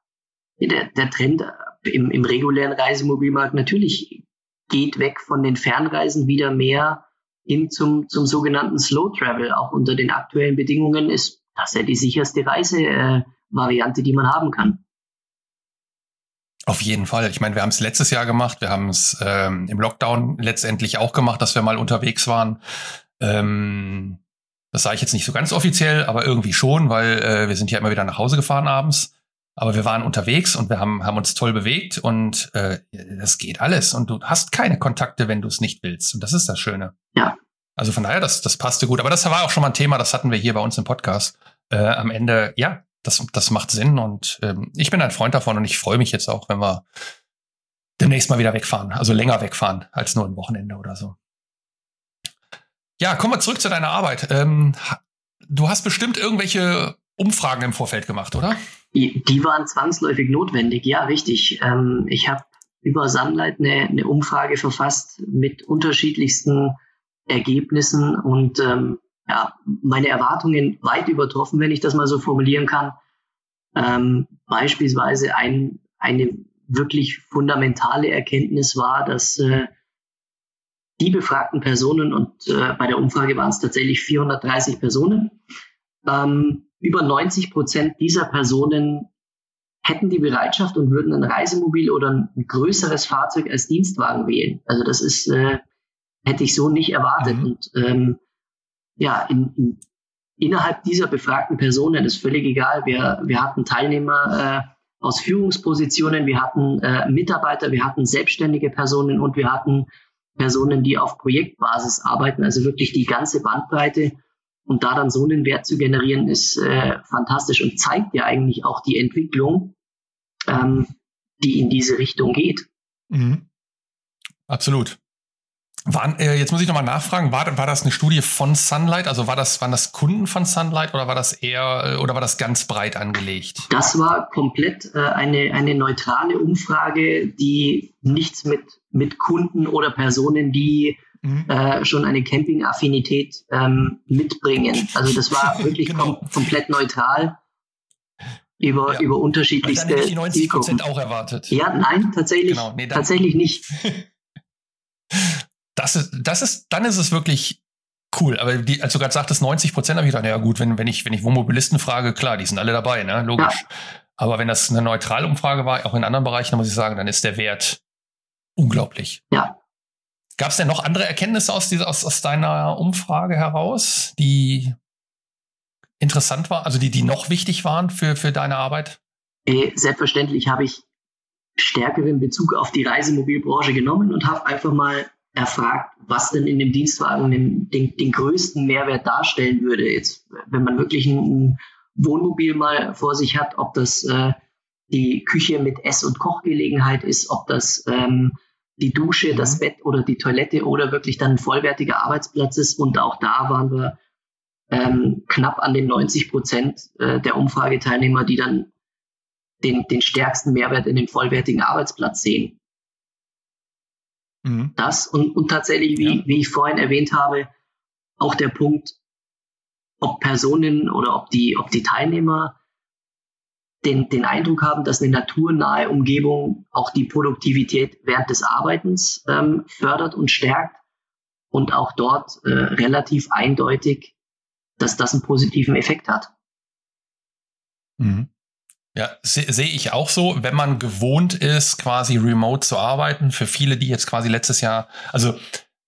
Der, der Trend im, im regulären Reisemobilmarkt natürlich geht weg von den Fernreisen wieder mehr hin zum, zum sogenannten Slow Travel. Auch unter den aktuellen Bedingungen ist das ja die sicherste Reisevariante, äh, die man haben kann. Auf jeden Fall. Ich meine, wir haben es letztes Jahr gemacht, wir haben es ähm, im Lockdown letztendlich auch gemacht, dass wir mal unterwegs waren. Ähm, das sage ich jetzt nicht so ganz offiziell, aber irgendwie schon, weil äh, wir sind ja immer wieder nach Hause gefahren abends. Aber wir waren unterwegs und wir haben, haben uns toll bewegt und äh, das geht alles. Und du hast keine Kontakte, wenn du es nicht willst. Und das ist das Schöne. Ja. Also von daher, das, das passte gut. Aber das war auch schon mal ein Thema, das hatten wir hier bei uns im Podcast. Äh, am Ende, ja, das, das macht Sinn und ähm, ich bin ein Freund davon und ich freue mich jetzt auch, wenn wir demnächst mal wieder wegfahren, also länger wegfahren als nur ein Wochenende oder so. Ja, kommen wir zurück zu deiner Arbeit. Ähm, du hast bestimmt irgendwelche Umfragen im Vorfeld gemacht, oder? Die, waren zwangsläufig notwendig, ja, richtig. Ähm, ich habe über Sunlight eine, eine, Umfrage verfasst mit unterschiedlichsten Ergebnissen und ähm, ja, meine Erwartungen weit übertroffen, wenn ich das mal so formulieren kann. Ähm, beispielsweise ein, eine wirklich fundamentale Erkenntnis war, dass äh, die befragten Personen, und äh, bei der Umfrage waren es tatsächlich 430 Personen, ähm, über 90 Prozent dieser Personen hätten die Bereitschaft und würden ein Reisemobil oder ein größeres Fahrzeug als Dienstwagen wählen. Also das ist, äh, hätte ich so nicht erwartet. Mhm. Und ähm, ja, in, in, innerhalb dieser befragten Personen ist völlig egal. Wir, wir hatten Teilnehmer äh, aus Führungspositionen, wir hatten äh, Mitarbeiter, wir hatten selbstständige Personen und wir hatten Personen, die auf Projektbasis arbeiten, also wirklich die ganze Bandbreite. Und da dann so einen Wert zu generieren, ist äh, fantastisch und zeigt ja eigentlich auch die Entwicklung, ähm, die in diese Richtung geht. Mhm. Absolut. Waren, äh, jetzt muss ich nochmal nachfragen, war, war das eine Studie von Sunlight? Also war das, waren das Kunden von Sunlight oder war das eher äh, oder war das ganz breit angelegt? Das war komplett äh, eine, eine neutrale Umfrage, die nichts mit, mit Kunden oder Personen, die mhm. äh, schon eine Camping-Affinität ähm, mitbringen. Also das war wirklich genau. kom komplett neutral über, ja. über unterschiedlichste dann die 90 Prozent auch erwartet. Ja, nein, tatsächlich, genau. nee, tatsächlich nicht. Das ist, das ist, dann ist es wirklich cool. Aber die, als du gerade sagtest, 90 Prozent, habe ich gedacht, ja gut, wenn, wenn ich, wenn ich Wohnmobilisten frage, klar, die sind alle dabei, ne? Logisch. Ja. Aber wenn das eine neutrale Umfrage war, auch in anderen Bereichen, dann muss ich sagen, dann ist der Wert unglaublich. Ja. Gab es denn noch andere Erkenntnisse aus, dieser, aus, aus deiner Umfrage heraus, die interessant waren, also die, die noch wichtig waren für, für deine Arbeit? Äh, selbstverständlich habe ich stärkeren Bezug auf die Reisemobilbranche genommen und habe einfach mal erfragt, was denn in dem Dienstwagen den, den, den größten Mehrwert darstellen würde. Jetzt, wenn man wirklich ein, Wohnmobil mal vor sich hat, ob das äh, die Küche mit Ess- und Kochgelegenheit ist, ob das ähm, die Dusche, mhm. das Bett oder die Toilette oder wirklich dann ein vollwertiger Arbeitsplatz ist. Und auch da waren wir ähm, knapp an den 90 Prozent äh, der Umfrageteilnehmer, die dann den, den stärksten Mehrwert in den vollwertigen Arbeitsplatz sehen. Mhm. Das und, und tatsächlich, wie, ja. wie ich vorhin erwähnt habe, auch der Punkt, ob Personen oder ob die, ob die Teilnehmer den, den Eindruck haben, dass eine naturnahe Umgebung auch die Produktivität während des Arbeitens ähm, fördert und stärkt und auch dort äh, relativ eindeutig, dass das einen positiven Effekt hat. Mhm. Ja, sehe seh ich auch so, wenn man gewohnt ist, quasi remote zu arbeiten. Für viele, die jetzt quasi letztes Jahr, also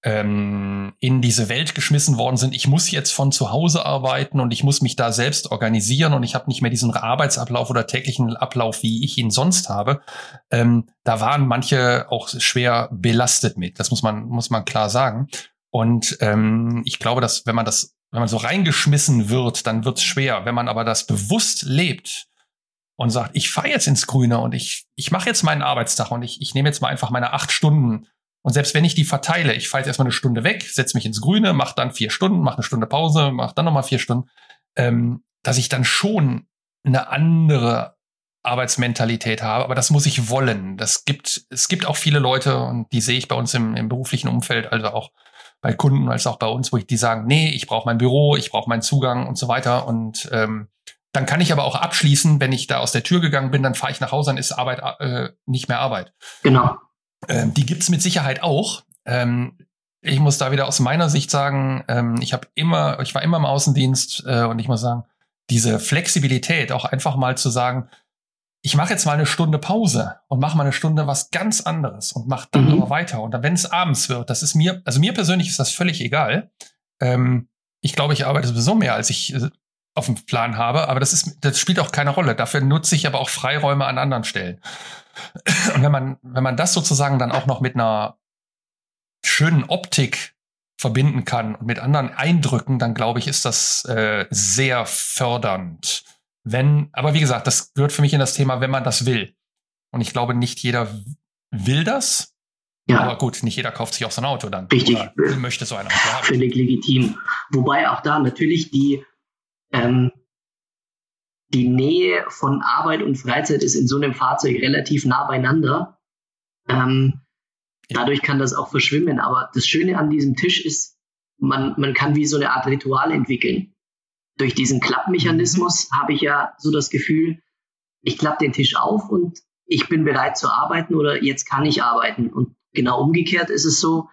ähm, in diese Welt geschmissen worden sind. Ich muss jetzt von zu Hause arbeiten und ich muss mich da selbst organisieren und ich habe nicht mehr diesen Arbeitsablauf oder täglichen Ablauf, wie ich ihn sonst habe. Ähm, da waren manche auch schwer belastet mit. Das muss man muss man klar sagen. Und ähm, ich glaube, dass wenn man das wenn man so reingeschmissen wird, dann wird's schwer. Wenn man aber das bewusst lebt und sagt, ich fahre jetzt ins Grüne und ich ich mache jetzt meinen Arbeitstag und ich ich nehme jetzt mal einfach meine acht Stunden und selbst wenn ich die verteile, ich fahre jetzt erstmal eine Stunde weg, setze mich ins Grüne, mache dann vier Stunden, mache eine Stunde Pause, mache dann nochmal vier Stunden, ähm, dass ich dann schon eine andere Arbeitsmentalität habe, aber das muss ich wollen. Das gibt, es gibt auch viele Leute, und die sehe ich bei uns im, im beruflichen Umfeld, also auch bei Kunden als auch bei uns, wo ich die sagen, nee, ich brauche mein Büro, ich brauche meinen Zugang und so weiter. Und ähm, dann kann ich aber auch abschließen, wenn ich da aus der Tür gegangen bin, dann fahre ich nach Hause, dann ist Arbeit äh, nicht mehr Arbeit. Genau. Ähm, die gibt's mit Sicherheit auch. Ähm, ich muss da wieder aus meiner Sicht sagen, ähm, ich habe immer, ich war immer im Außendienst äh, und ich muss sagen, diese Flexibilität, auch einfach mal zu sagen, ich mache jetzt mal eine Stunde Pause und mache mal eine Stunde was ganz anderes und mache dann mhm. aber weiter. Und dann, wenn es abends wird, das ist mir, also mir persönlich ist das völlig egal. Ähm, ich glaube, ich arbeite sowieso mehr, als ich äh, auf dem Plan habe, aber das ist, das spielt auch keine Rolle. Dafür nutze ich aber auch Freiräume an anderen Stellen. Und wenn man, wenn man das sozusagen dann auch noch mit einer schönen Optik verbinden kann und mit anderen Eindrücken, dann glaube ich, ist das äh, sehr fördernd. Wenn, aber wie gesagt, das gehört für mich in das Thema, wenn man das will. Und ich glaube, nicht jeder will das. Ja. Aber gut, nicht jeder kauft sich auch so ein Auto dann. Richtig. Oder möchte so ein Auto haben. Völlig legitim. Wobei auch da natürlich die, ähm, die Nähe von Arbeit und Freizeit ist in so einem Fahrzeug relativ nah beieinander. Ähm, dadurch kann das auch verschwimmen. Aber das Schöne an diesem Tisch ist, man, man kann wie so eine Art Ritual entwickeln. Durch diesen Klappmechanismus mhm. habe ich ja so das Gefühl, ich klappe den Tisch auf und ich bin bereit zu arbeiten oder jetzt kann ich arbeiten. Und genau umgekehrt ist es so,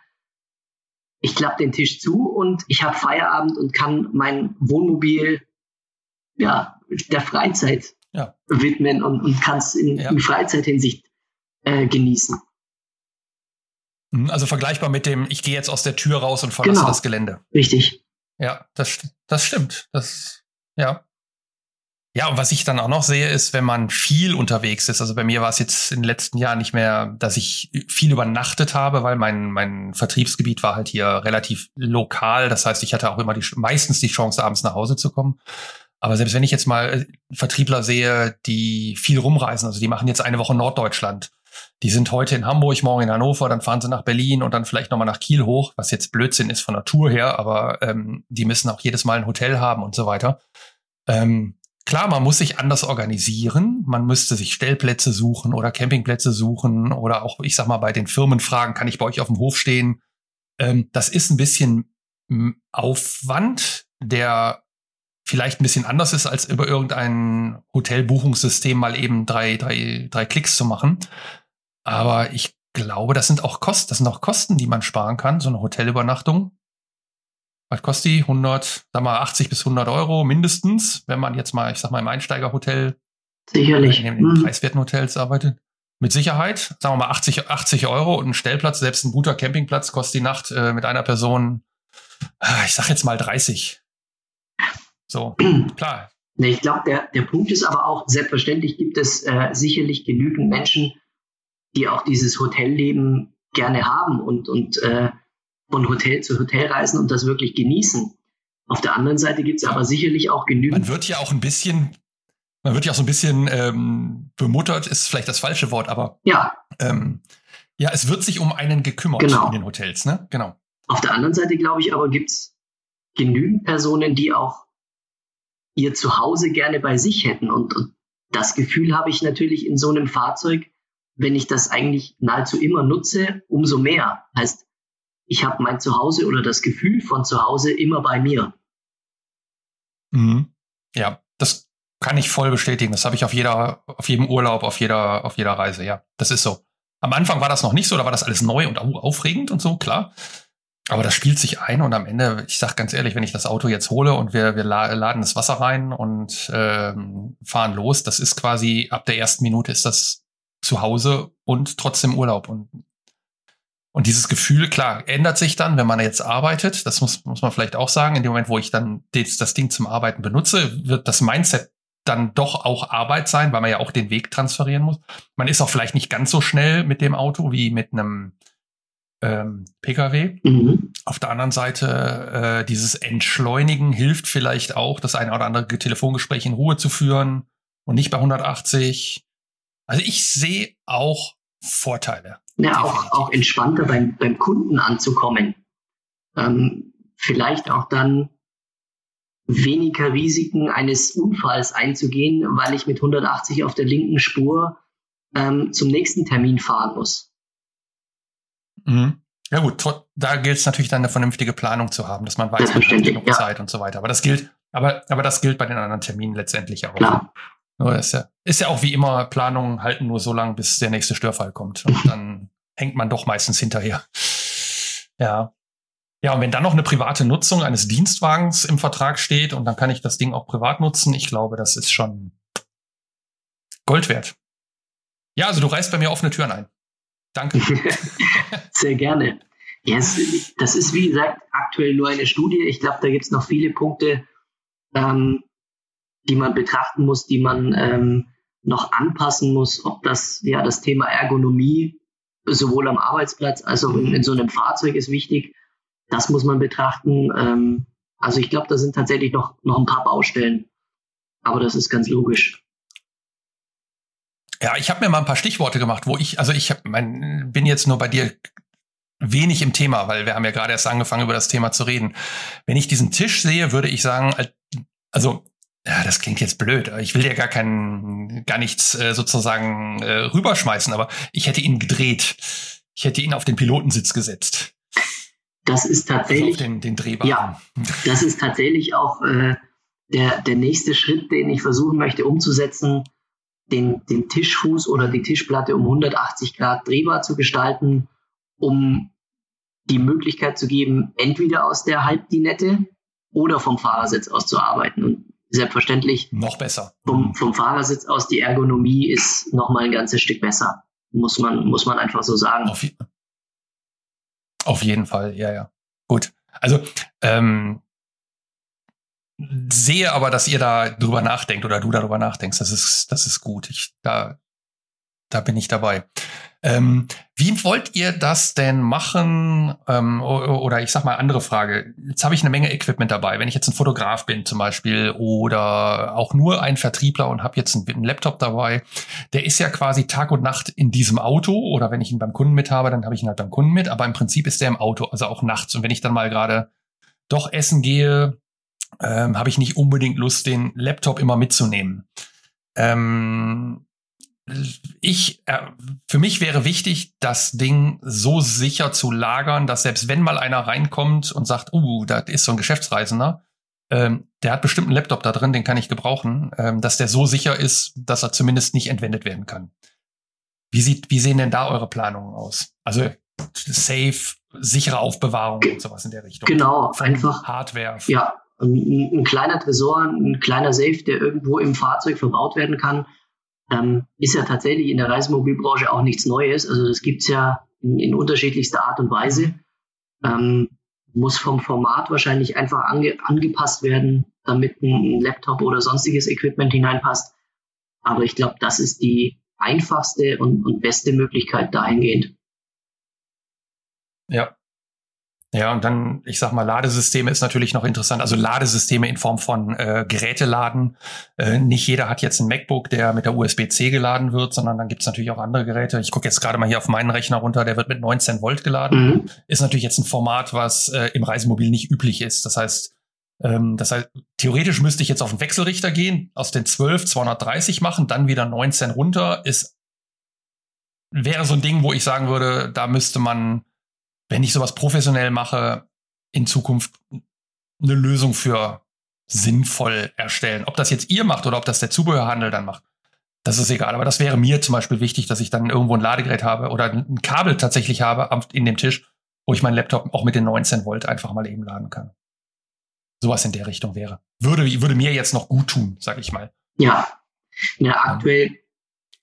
ich klappe den Tisch zu und ich habe Feierabend und kann mein Wohnmobil ja, der Freizeit ja. widmen und, und kann es in, ja. in Freizeithinsicht äh, genießen. Mhm, also vergleichbar mit dem, ich gehe jetzt aus der Tür raus und verlasse genau. das Gelände. Richtig. Ja, das, das stimmt. Das, ja. Ja, und was ich dann auch noch sehe, ist, wenn man viel unterwegs ist. Also bei mir war es jetzt in den letzten Jahren nicht mehr, dass ich viel übernachtet habe, weil mein, mein Vertriebsgebiet war halt hier relativ lokal. Das heißt, ich hatte auch immer die, meistens die Chance, abends nach Hause zu kommen. Aber selbst wenn ich jetzt mal äh, Vertriebler sehe, die viel rumreisen, also die machen jetzt eine Woche Norddeutschland, die sind heute in Hamburg, morgen in Hannover, dann fahren sie nach Berlin und dann vielleicht nochmal nach Kiel hoch, was jetzt Blödsinn ist von Tour her, aber ähm, die müssen auch jedes Mal ein Hotel haben und so weiter. Ähm, klar, man muss sich anders organisieren. Man müsste sich Stellplätze suchen oder Campingplätze suchen oder auch, ich sag mal, bei den Firmen fragen, kann ich bei euch auf dem Hof stehen? ähm, das ist ein bisschen Aufwand, der vielleicht ein bisschen anders ist, als über irgendein Hotelbuchungssystem mal eben drei, drei, drei Klicks zu machen. Aber ich glaube, das sind auch Kosten, das sind auch Kosten, die man sparen kann, so eine Hotelübernachtung. Was kostet die? 100, sag mal 80 bis 100 Euro mindestens, wenn man jetzt mal, ich sag mal, im Einsteigerhotel Sicherlich. in den mhm. preiswerten Hotels arbeitet. Mit Sicherheit, sagen wir mal 80, 80 Euro und ein Stellplatz, selbst ein guter Campingplatz kostet die Nacht äh, mit einer Person, äh, ich sag jetzt mal 30. So, klar. Ich glaube, der, der Punkt ist aber auch, selbstverständlich gibt es äh, sicherlich genügend Menschen, die auch dieses Hotelleben gerne haben und, und äh, von Hotel zu Hotel reisen und das wirklich genießen. Auf der anderen Seite gibt es aber sicherlich auch genügend. Man wird ja auch ein bisschen, man wird ja auch so ein bisschen ähm, bemuttert, ist vielleicht das falsche Wort, aber ja. Ähm, ja, es wird sich um einen gekümmert genau. in den Hotels, ne? Genau. Auf der anderen Seite, glaube ich, aber gibt es genügend Personen, die auch ihr Zuhause gerne bei sich hätten. Und, und das Gefühl habe ich natürlich in so einem Fahrzeug, wenn ich das eigentlich nahezu immer nutze, umso mehr. Heißt, ich habe mein Zuhause oder das Gefühl von Zuhause immer bei mir. Mhm. Ja, das kann ich voll bestätigen. Das habe ich auf jeder, auf jedem Urlaub, auf jeder, auf jeder Reise. Ja, das ist so. Am Anfang war das noch nicht so, da war das alles neu und aufregend und so, klar. Aber das spielt sich ein und am Ende, ich sag ganz ehrlich, wenn ich das Auto jetzt hole und wir, wir laden das Wasser rein und ähm, fahren los, das ist quasi ab der ersten Minute ist das zu Hause und trotzdem Urlaub. Und, und dieses Gefühl, klar, ändert sich dann, wenn man jetzt arbeitet. Das muss, muss man vielleicht auch sagen. In dem Moment, wo ich dann das, das Ding zum Arbeiten benutze, wird das Mindset dann doch auch Arbeit sein, weil man ja auch den Weg transferieren muss. Man ist auch vielleicht nicht ganz so schnell mit dem Auto wie mit einem ähm, Pkw. Mhm. Auf der anderen Seite, äh, dieses Entschleunigen hilft vielleicht auch, das eine oder andere Telefongespräch in Ruhe zu führen und nicht bei 180. Also ich sehe auch Vorteile. Ja, auch, auch entspannter beim, beim Kunden anzukommen. Ähm, vielleicht auch dann weniger Risiken eines Unfalls einzugehen, weil ich mit 180 auf der linken Spur ähm, zum nächsten Termin fahren muss. Mhm. Ja gut, da gilt es natürlich dann eine vernünftige Planung zu haben, dass man weiß, man hat genug ja. Zeit und so weiter. Aber das gilt, aber, aber das gilt bei den anderen Terminen letztendlich auch. Klar. Ist ja, ist ja auch wie immer, Planungen halten nur so lange, bis der nächste Störfall kommt. Und dann hängt man doch meistens hinterher. Ja. Ja, und wenn dann noch eine private Nutzung eines Dienstwagens im Vertrag steht und dann kann ich das Ding auch privat nutzen, ich glaube, das ist schon Gold wert. Ja, also du reißt bei mir offene Türen ein. Danke. Sehr gerne. Yes, das ist, wie gesagt, aktuell nur eine Studie. Ich glaube, da gibt es noch viele Punkte, ähm, die man betrachten muss, die man ähm, noch anpassen muss, ob das ja das Thema Ergonomie sowohl am Arbeitsplatz als auch in, in so einem Fahrzeug ist wichtig. Das muss man betrachten. Ähm, also ich glaube, da sind tatsächlich noch, noch ein paar Baustellen. Aber das ist ganz logisch. Ja, ich habe mir mal ein paar Stichworte gemacht, wo ich, also ich hab, mein, bin jetzt nur bei dir wenig im Thema, weil wir haben ja gerade erst angefangen, über das Thema zu reden. Wenn ich diesen Tisch sehe, würde ich sagen, also ja, das klingt jetzt blöd. Ich will ja gar keinen, gar nichts äh, sozusagen äh, rüberschmeißen, aber ich hätte ihn gedreht. Ich hätte ihn auf den Pilotensitz gesetzt. Das ist tatsächlich. Also auf den, den Drehbaren. Ja, das ist tatsächlich auch äh, der, der nächste Schritt, den ich versuchen möchte umzusetzen den, den Tischfuß oder die Tischplatte um 180 Grad drehbar zu gestalten, um die Möglichkeit zu geben, entweder aus der Halbdinette oder vom Fahrersitz aus zu arbeiten. Und selbstverständlich noch besser. Vom, vom Fahrersitz aus die Ergonomie ist noch mal ein ganzes Stück besser. Muss man, muss man einfach so sagen. Auf, auf jeden Fall, ja, ja. Gut. Also, ähm, sehe aber, dass ihr da drüber nachdenkt oder du darüber nachdenkst. Das ist, das ist gut. Ich, da, da bin ich dabei. Ähm, wie wollt ihr das denn machen? Ähm, oder ich sag mal andere Frage. Jetzt habe ich eine Menge Equipment dabei. Wenn ich jetzt ein Fotograf bin zum Beispiel oder auch nur ein Vertriebler und habe jetzt einen, einen, Laptop dabei, der ist ja quasi Tag und Nacht in diesem Auto. Oder wenn ich ihn beim Kunden mit habe, dann habe ich ihn halt beim Kunden mit. Aber im Prinzip ist der im Auto, also auch nachts. Und wenn ich dann mal gerade doch essen gehe, ähm, habe ich nicht unbedingt Lust, den Laptop immer mitzunehmen. Ähm, ich, äh, für mich wäre wichtig, das Ding so sicher zu lagern, dass selbst wenn mal einer reinkommt und sagt, uh, da ist so ein Geschäftsreisender, ähm, der hat bestimmt einen Laptop da drin, den kann ich gebrauchen, ähm, dass der so sicher ist, dass er zumindest nicht entwendet werden kann. Wie sieht, wie sehen denn da eure Planungen aus? Also safe, sichere Aufbewahrung und sowas in der Richtung. Genau, einfach Hardware. Ja, ein, ein, kleiner Tresor, ein kleiner Safe, der irgendwo im Fahrzeug verbaut werden kann, ähm, ist ja tatsächlich in der Reisemobilbranche auch nichts Neues. Also das gibt's ja in, in unterschiedlichster Art und Weise. Ähm, muss vom Format wahrscheinlich einfach ange angepasst werden, damit ein Laptop oder sonstiges Equipment hineinpasst. Aber ich glaube, das ist die einfachste und, und beste Möglichkeit dahingehend. Ja, ja, und dann, ich sag mal, Ladesysteme ist natürlich noch interessant. Also Ladesysteme in Form von äh, Geräteladen. Äh, nicht jeder hat jetzt ein MacBook, der mit der USB-C geladen wird, sondern dann gibt's natürlich auch andere Geräte. Ich gucke jetzt gerade mal hier auf meinen Rechner runter, der wird mit 19 Volt geladen. Mhm. Ist natürlich jetzt ein Format, was äh, im Reisemobil nicht üblich ist. Das heißt, ähm, das heißt, theoretisch müsste ich jetzt auf den Wechselrichter gehen, aus den 12 230 machen, dann wieder 19 runter. Ist wäre so ein Ding, wo ich sagen würde, da müsste man wenn ich sowas professionell mache, in Zukunft eine Lösung für sinnvoll erstellen. Ob das jetzt ihr macht oder ob das der Zubehörhandel dann macht, das ist egal. Aber das wäre mir zum Beispiel wichtig, dass ich dann irgendwo ein Ladegerät habe oder ein Kabel tatsächlich habe in dem Tisch, wo ich meinen Laptop auch mit den 19 Volt einfach mal eben laden kann. Sowas in der Richtung wäre. Würde, würde mir jetzt noch gut tun, sag ich mal. Ja, ja aktuell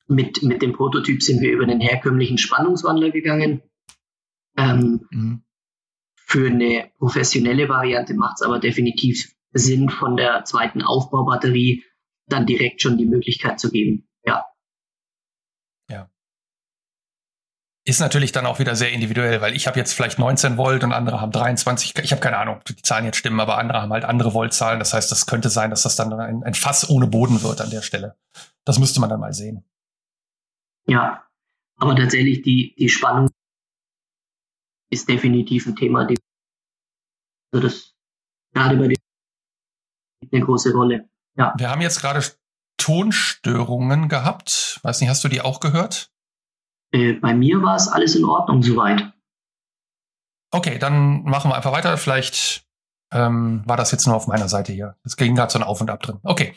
mit, mit dem Prototyp sind wir über den herkömmlichen Spannungswandler gegangen. Ähm, mhm. Für eine professionelle Variante macht es aber definitiv Sinn, von der zweiten Aufbaubatterie dann direkt schon die Möglichkeit zu geben. Ja. Ja. Ist natürlich dann auch wieder sehr individuell, weil ich habe jetzt vielleicht 19 Volt und andere haben 23. Ich habe keine Ahnung, ob die Zahlen jetzt stimmen, aber andere haben halt andere Voltzahlen. Das heißt, das könnte sein, dass das dann ein, ein Fass ohne Boden wird an der Stelle. Das müsste man dann mal sehen. Ja, aber tatsächlich die, die Spannung ist definitiv ein Thema, also das gerade bei den eine große Rolle. Ja. Wir haben jetzt gerade Tonstörungen gehabt. Weiß nicht, hast du die auch gehört? Äh, bei mir war es alles in Ordnung soweit. Okay, dann machen wir einfach weiter. Vielleicht ähm, war das jetzt nur auf meiner Seite hier. Es ging gerade so ein Auf und Ab drin. Okay.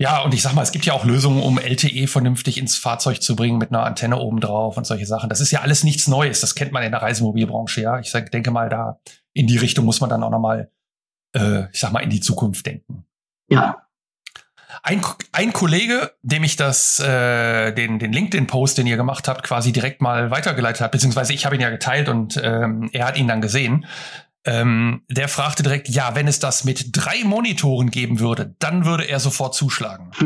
Ja, und ich sag mal, es gibt ja auch Lösungen, um LTE vernünftig ins Fahrzeug zu bringen mit einer Antenne oben drauf und solche Sachen. Das ist ja alles nichts Neues. Das kennt man in der Reisemobilbranche, ja. Ich sag, denke mal, da in die Richtung muss man dann auch nochmal, äh, ich sag mal, in die Zukunft denken. Ja. Ein, ein Kollege, dem ich das, äh, den, den LinkedIn-Post, den ihr gemacht habt, quasi direkt mal weitergeleitet hat, beziehungsweise ich habe ihn ja geteilt und ähm, er hat ihn dann gesehen, ähm, der fragte direkt, ja, wenn es das mit drei Monitoren geben würde, dann würde er sofort zuschlagen.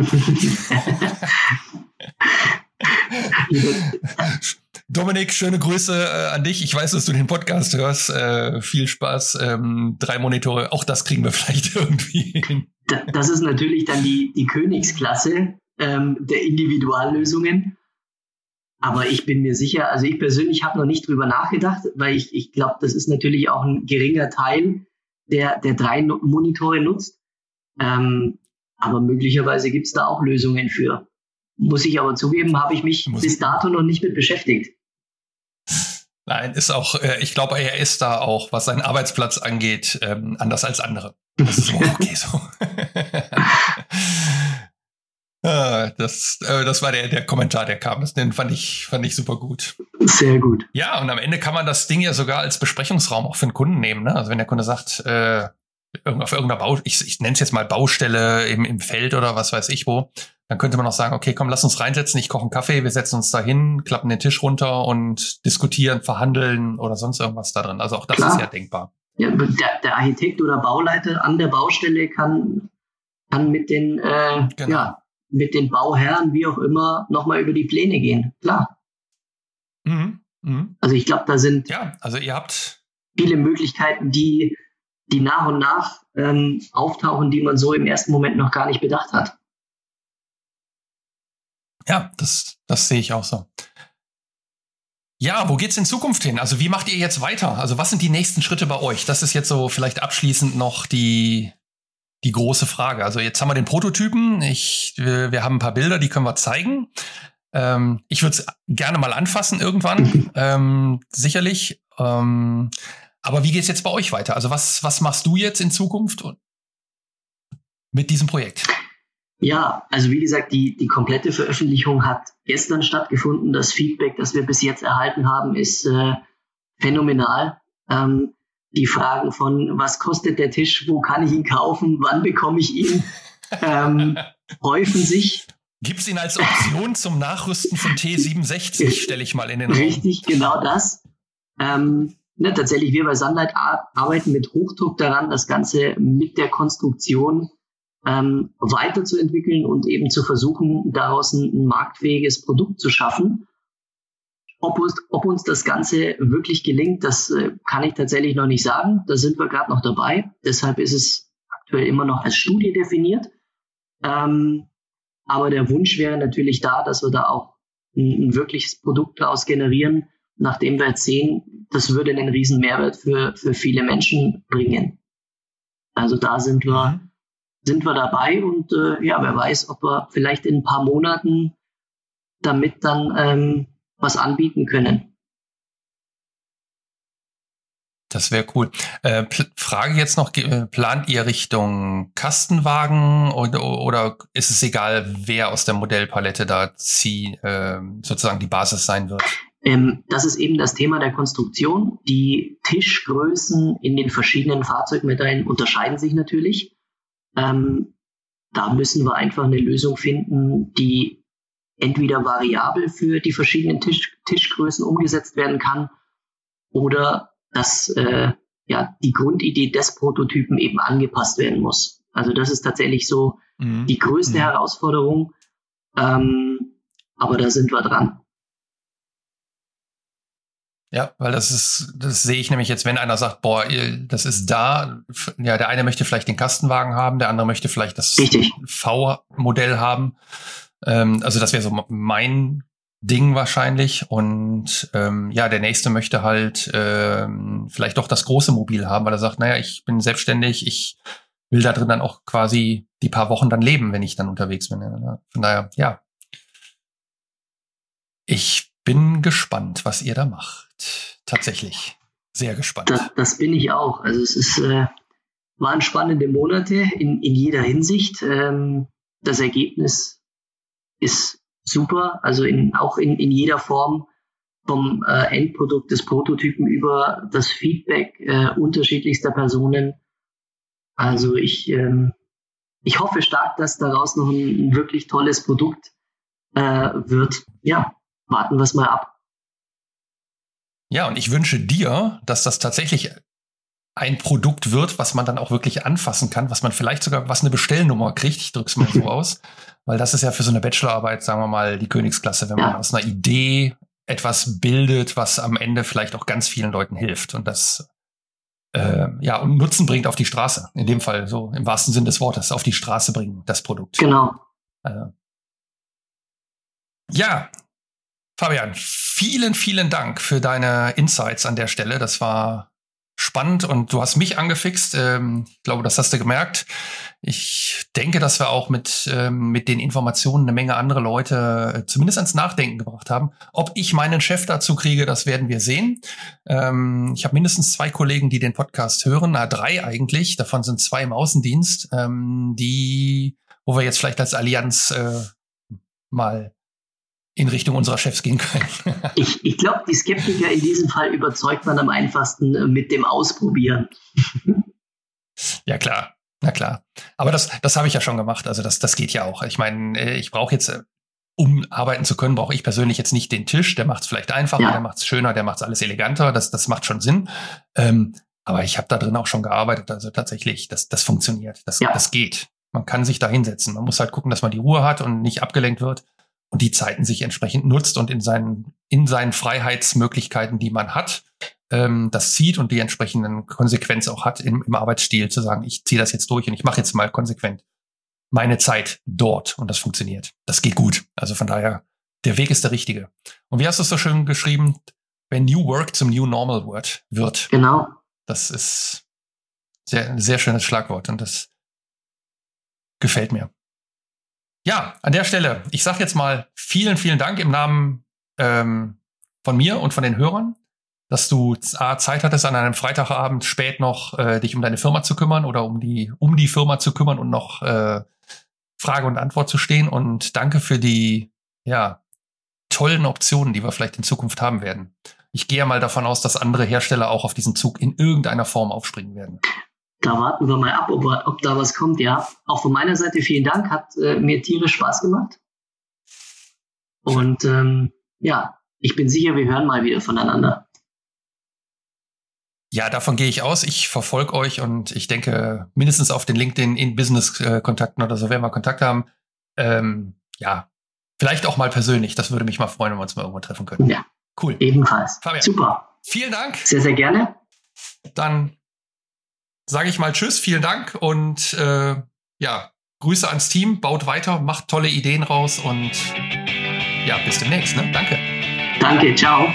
Dominik, schöne Grüße äh, an dich. Ich weiß, dass du den Podcast hörst. Äh, viel Spaß. Ähm, drei Monitore, auch das kriegen wir vielleicht irgendwie hin. Das ist natürlich dann die, die Königsklasse ähm, der Individuallösungen. Aber ich bin mir sicher, also ich persönlich habe noch nicht drüber nachgedacht, weil ich, ich glaube, das ist natürlich auch ein geringer Teil, der, der drei Monitore nutzt. Ähm, aber möglicherweise gibt es da auch Lösungen für. Muss ich aber zugeben, habe ich mich Muss bis dato noch nicht mit beschäftigt. Nein, ist auch, äh, ich glaube, er ist da auch, was seinen Arbeitsplatz angeht, ähm, anders als andere. Das ist okay so. Ah, das, äh, das war der, der Kommentar, der kam. Den fand ich, fand ich super gut. Sehr gut. Ja, und am Ende kann man das Ding ja sogar als Besprechungsraum auch für den Kunden nehmen. Ne? Also wenn der Kunde sagt, äh, auf irgendeiner Bau, ich, ich nenne es jetzt mal Baustelle im, im Feld oder was weiß ich wo, dann könnte man auch sagen, okay, komm, lass uns reinsetzen, ich koche einen Kaffee, wir setzen uns da hin, klappen den Tisch runter und diskutieren, verhandeln oder sonst irgendwas da drin. Also auch das Klar. ist ja denkbar. Ja, der, der Architekt oder Bauleiter an der Baustelle kann, kann mit den äh, genau. ja, mit den Bauherren, wie auch immer, nochmal über die Pläne gehen. Klar. Mhm. Mhm. Also ich glaube, da sind ja, also ihr habt viele Möglichkeiten, die, die nach und nach ähm, auftauchen, die man so im ersten Moment noch gar nicht bedacht hat. Ja, das, das sehe ich auch so. Ja, wo geht's in Zukunft hin? Also wie macht ihr jetzt weiter? Also was sind die nächsten Schritte bei euch? Das ist jetzt so vielleicht abschließend noch die, die große Frage. Also jetzt haben wir den Prototypen. Ich, wir, wir haben ein paar Bilder, die können wir zeigen. Ähm, ich würde es gerne mal anfassen irgendwann, ähm, sicherlich. Ähm, aber wie geht's jetzt bei euch weiter? Also was, was machst du jetzt in Zukunft mit diesem Projekt? Ja, also wie gesagt, die, die komplette Veröffentlichung hat gestern stattgefunden. Das Feedback, das wir bis jetzt erhalten haben, ist äh, phänomenal. Ähm, die Fragen von, was kostet der Tisch, wo kann ich ihn kaufen, wann bekomme ich ihn, ähm, häufen sich. Gibt es ihn als Option zum Nachrüsten von T67, stelle ich mal in den Raum. Richtig, genau das. Ähm, ne, tatsächlich, wir bei Sunlight arbeiten mit Hochdruck daran, das Ganze mit der Konstruktion ähm, weiterzuentwickeln und eben zu versuchen, daraus ein, ein marktfähiges Produkt zu schaffen. Ob uns, ob uns das Ganze wirklich gelingt, das äh, kann ich tatsächlich noch nicht sagen. Da sind wir gerade noch dabei. Deshalb ist es aktuell immer noch als Studie definiert. Ähm, aber der Wunsch wäre natürlich da, dass wir da auch ein, ein wirkliches Produkt daraus generieren, nachdem wir jetzt sehen, das würde einen riesen Mehrwert für, für viele Menschen bringen. Also da sind wir, mhm. sind wir dabei und äh, ja, wer weiß, ob wir vielleicht in ein paar Monaten damit dann ähm, was anbieten können. Das wäre cool. Äh, Frage jetzt noch, äh, plant ihr Richtung Kastenwagen oder, oder ist es egal, wer aus der Modellpalette da zieh, äh, sozusagen die Basis sein wird? Ähm, das ist eben das Thema der Konstruktion. Die Tischgrößen in den verschiedenen Fahrzeugmodellen unterscheiden sich natürlich. Ähm, da müssen wir einfach eine Lösung finden, die entweder variabel für die verschiedenen Tisch, Tischgrößen umgesetzt werden kann oder dass äh, ja, die Grundidee des Prototypen eben angepasst werden muss. Also das ist tatsächlich so mhm. die größte mhm. Herausforderung. Ähm, aber da sind wir dran. Ja, weil das ist, das sehe ich nämlich jetzt, wenn einer sagt, boah, das ist da, ja, der eine möchte vielleicht den Kastenwagen haben, der andere möchte vielleicht das V-Modell haben. Ähm, also das wäre so mein Ding wahrscheinlich. Und ähm, ja, der nächste möchte halt ähm, vielleicht doch das große Mobil haben, weil er sagt, naja, ich bin selbstständig, ich will da drin dann auch quasi die paar Wochen dann leben, wenn ich dann unterwegs bin. Von daher, ja. Ich bin gespannt, was ihr da macht. Tatsächlich. Sehr gespannt. Das, das bin ich auch. Also es ist, äh, waren spannende Monate in, in jeder Hinsicht. Ähm, das Ergebnis ist super, also in, auch in, in jeder Form vom äh, Endprodukt des Prototypen über das Feedback äh, unterschiedlichster Personen. Also ich, ähm, ich hoffe stark, dass daraus noch ein, ein wirklich tolles Produkt äh, wird. Ja, warten wir es mal ab. Ja, und ich wünsche dir, dass das tatsächlich ein Produkt wird, was man dann auch wirklich anfassen kann, was man vielleicht sogar, was eine Bestellnummer kriegt, ich drück's mal so aus, weil das ist ja für so eine Bachelorarbeit, sagen wir mal, die Königsklasse, wenn man ja. aus einer Idee etwas bildet, was am Ende vielleicht auch ganz vielen Leuten hilft und das äh, ja und Nutzen bringt auf die Straße. In dem Fall so im wahrsten Sinn des Wortes auf die Straße bringen, das Produkt. Genau. Äh, ja, Fabian, vielen, vielen Dank für deine Insights an der Stelle. Das war spannend und du hast mich angefixt. Ähm, ich glaube, das hast du gemerkt. Ich denke, dass wir auch mit, ähm, mit den Informationen eine Menge andere Leute äh, zumindest ans Nachdenken gebracht haben. Ob ich meinen Chef dazu kriege, das werden wir sehen. Ähm, ich habe mindestens zwei Kollegen, die den Podcast hören, na drei eigentlich. Davon sind zwei im Außendienst, ähm, die, wo wir jetzt vielleicht als Allianz äh, mal in Richtung unserer Chefs gehen können. ich ich glaube, die Skeptiker in diesem Fall überzeugt man am einfachsten äh, mit dem Ausprobieren. ja, klar. Na klar. Aber das, das habe ich ja schon gemacht. Also das, das geht ja auch. Ich meine, äh, ich brauche jetzt, äh, um arbeiten zu können, brauche ich persönlich jetzt nicht den Tisch. Der macht es vielleicht einfacher, ja. der macht es schöner, der macht es alles eleganter. Das, das macht schon Sinn. Ähm, aber ich habe da drin auch schon gearbeitet. Also tatsächlich, das, das funktioniert. Das, ja. das geht. Man kann sich da hinsetzen. Man muss halt gucken, dass man die Ruhe hat und nicht abgelenkt wird und die Zeiten sich entsprechend nutzt und in seinen, in seinen Freiheitsmöglichkeiten, die man hat, ähm, das zieht und die entsprechenden Konsequenzen auch hat im, im Arbeitsstil, zu sagen, ich ziehe das jetzt durch und ich mache jetzt mal konsequent meine Zeit dort und das funktioniert. Das geht gut. Also von daher, der Weg ist der richtige. Und wie hast du es so schön geschrieben, wenn New Work zum New Normal wird? wird. Genau. Das ist sehr, sehr schönes Schlagwort und das Gefällt mir. Ja, an der Stelle, ich sage jetzt mal vielen, vielen Dank im Namen ähm, von mir und von den Hörern, dass du A, Zeit hattest, an einem Freitagabend spät noch äh, dich um deine Firma zu kümmern oder um die, um die Firma zu kümmern und noch äh, Frage und Antwort zu stehen. Und danke für die ja, tollen Optionen, die wir vielleicht in Zukunft haben werden. Ich gehe mal davon aus, dass andere Hersteller auch auf diesen Zug in irgendeiner Form aufspringen werden. Da warten wir mal ab, ob, ob da was kommt, ja. Auch von meiner Seite vielen Dank, hat äh, mir tierisch Spaß gemacht. Und ähm, ja, ich bin sicher, wir hören mal wieder voneinander. Ja, davon gehe ich aus. Ich verfolge euch und ich denke, mindestens auf den LinkedIn in Business-Kontakten oder so werden wir Kontakt haben. Ähm, ja, vielleicht auch mal persönlich. Das würde mich mal freuen, wenn wir uns mal irgendwo treffen können. Ja. Cool. Ebenfalls. Fabian. Super. Vielen Dank. Sehr, sehr gerne. Dann sage ich mal Tschüss, vielen Dank und äh, ja, Grüße ans Team, baut weiter, macht tolle Ideen raus und ja, bis demnächst. Ne? Danke. Danke, ciao.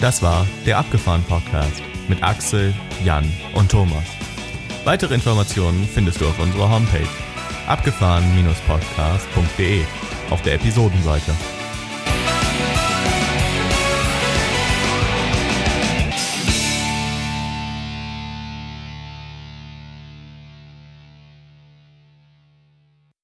Das war der Abgefahren Podcast mit Axel, Jan und Thomas. Weitere Informationen findest du auf unserer Homepage abgefahren-podcast.de auf der Episodenseite.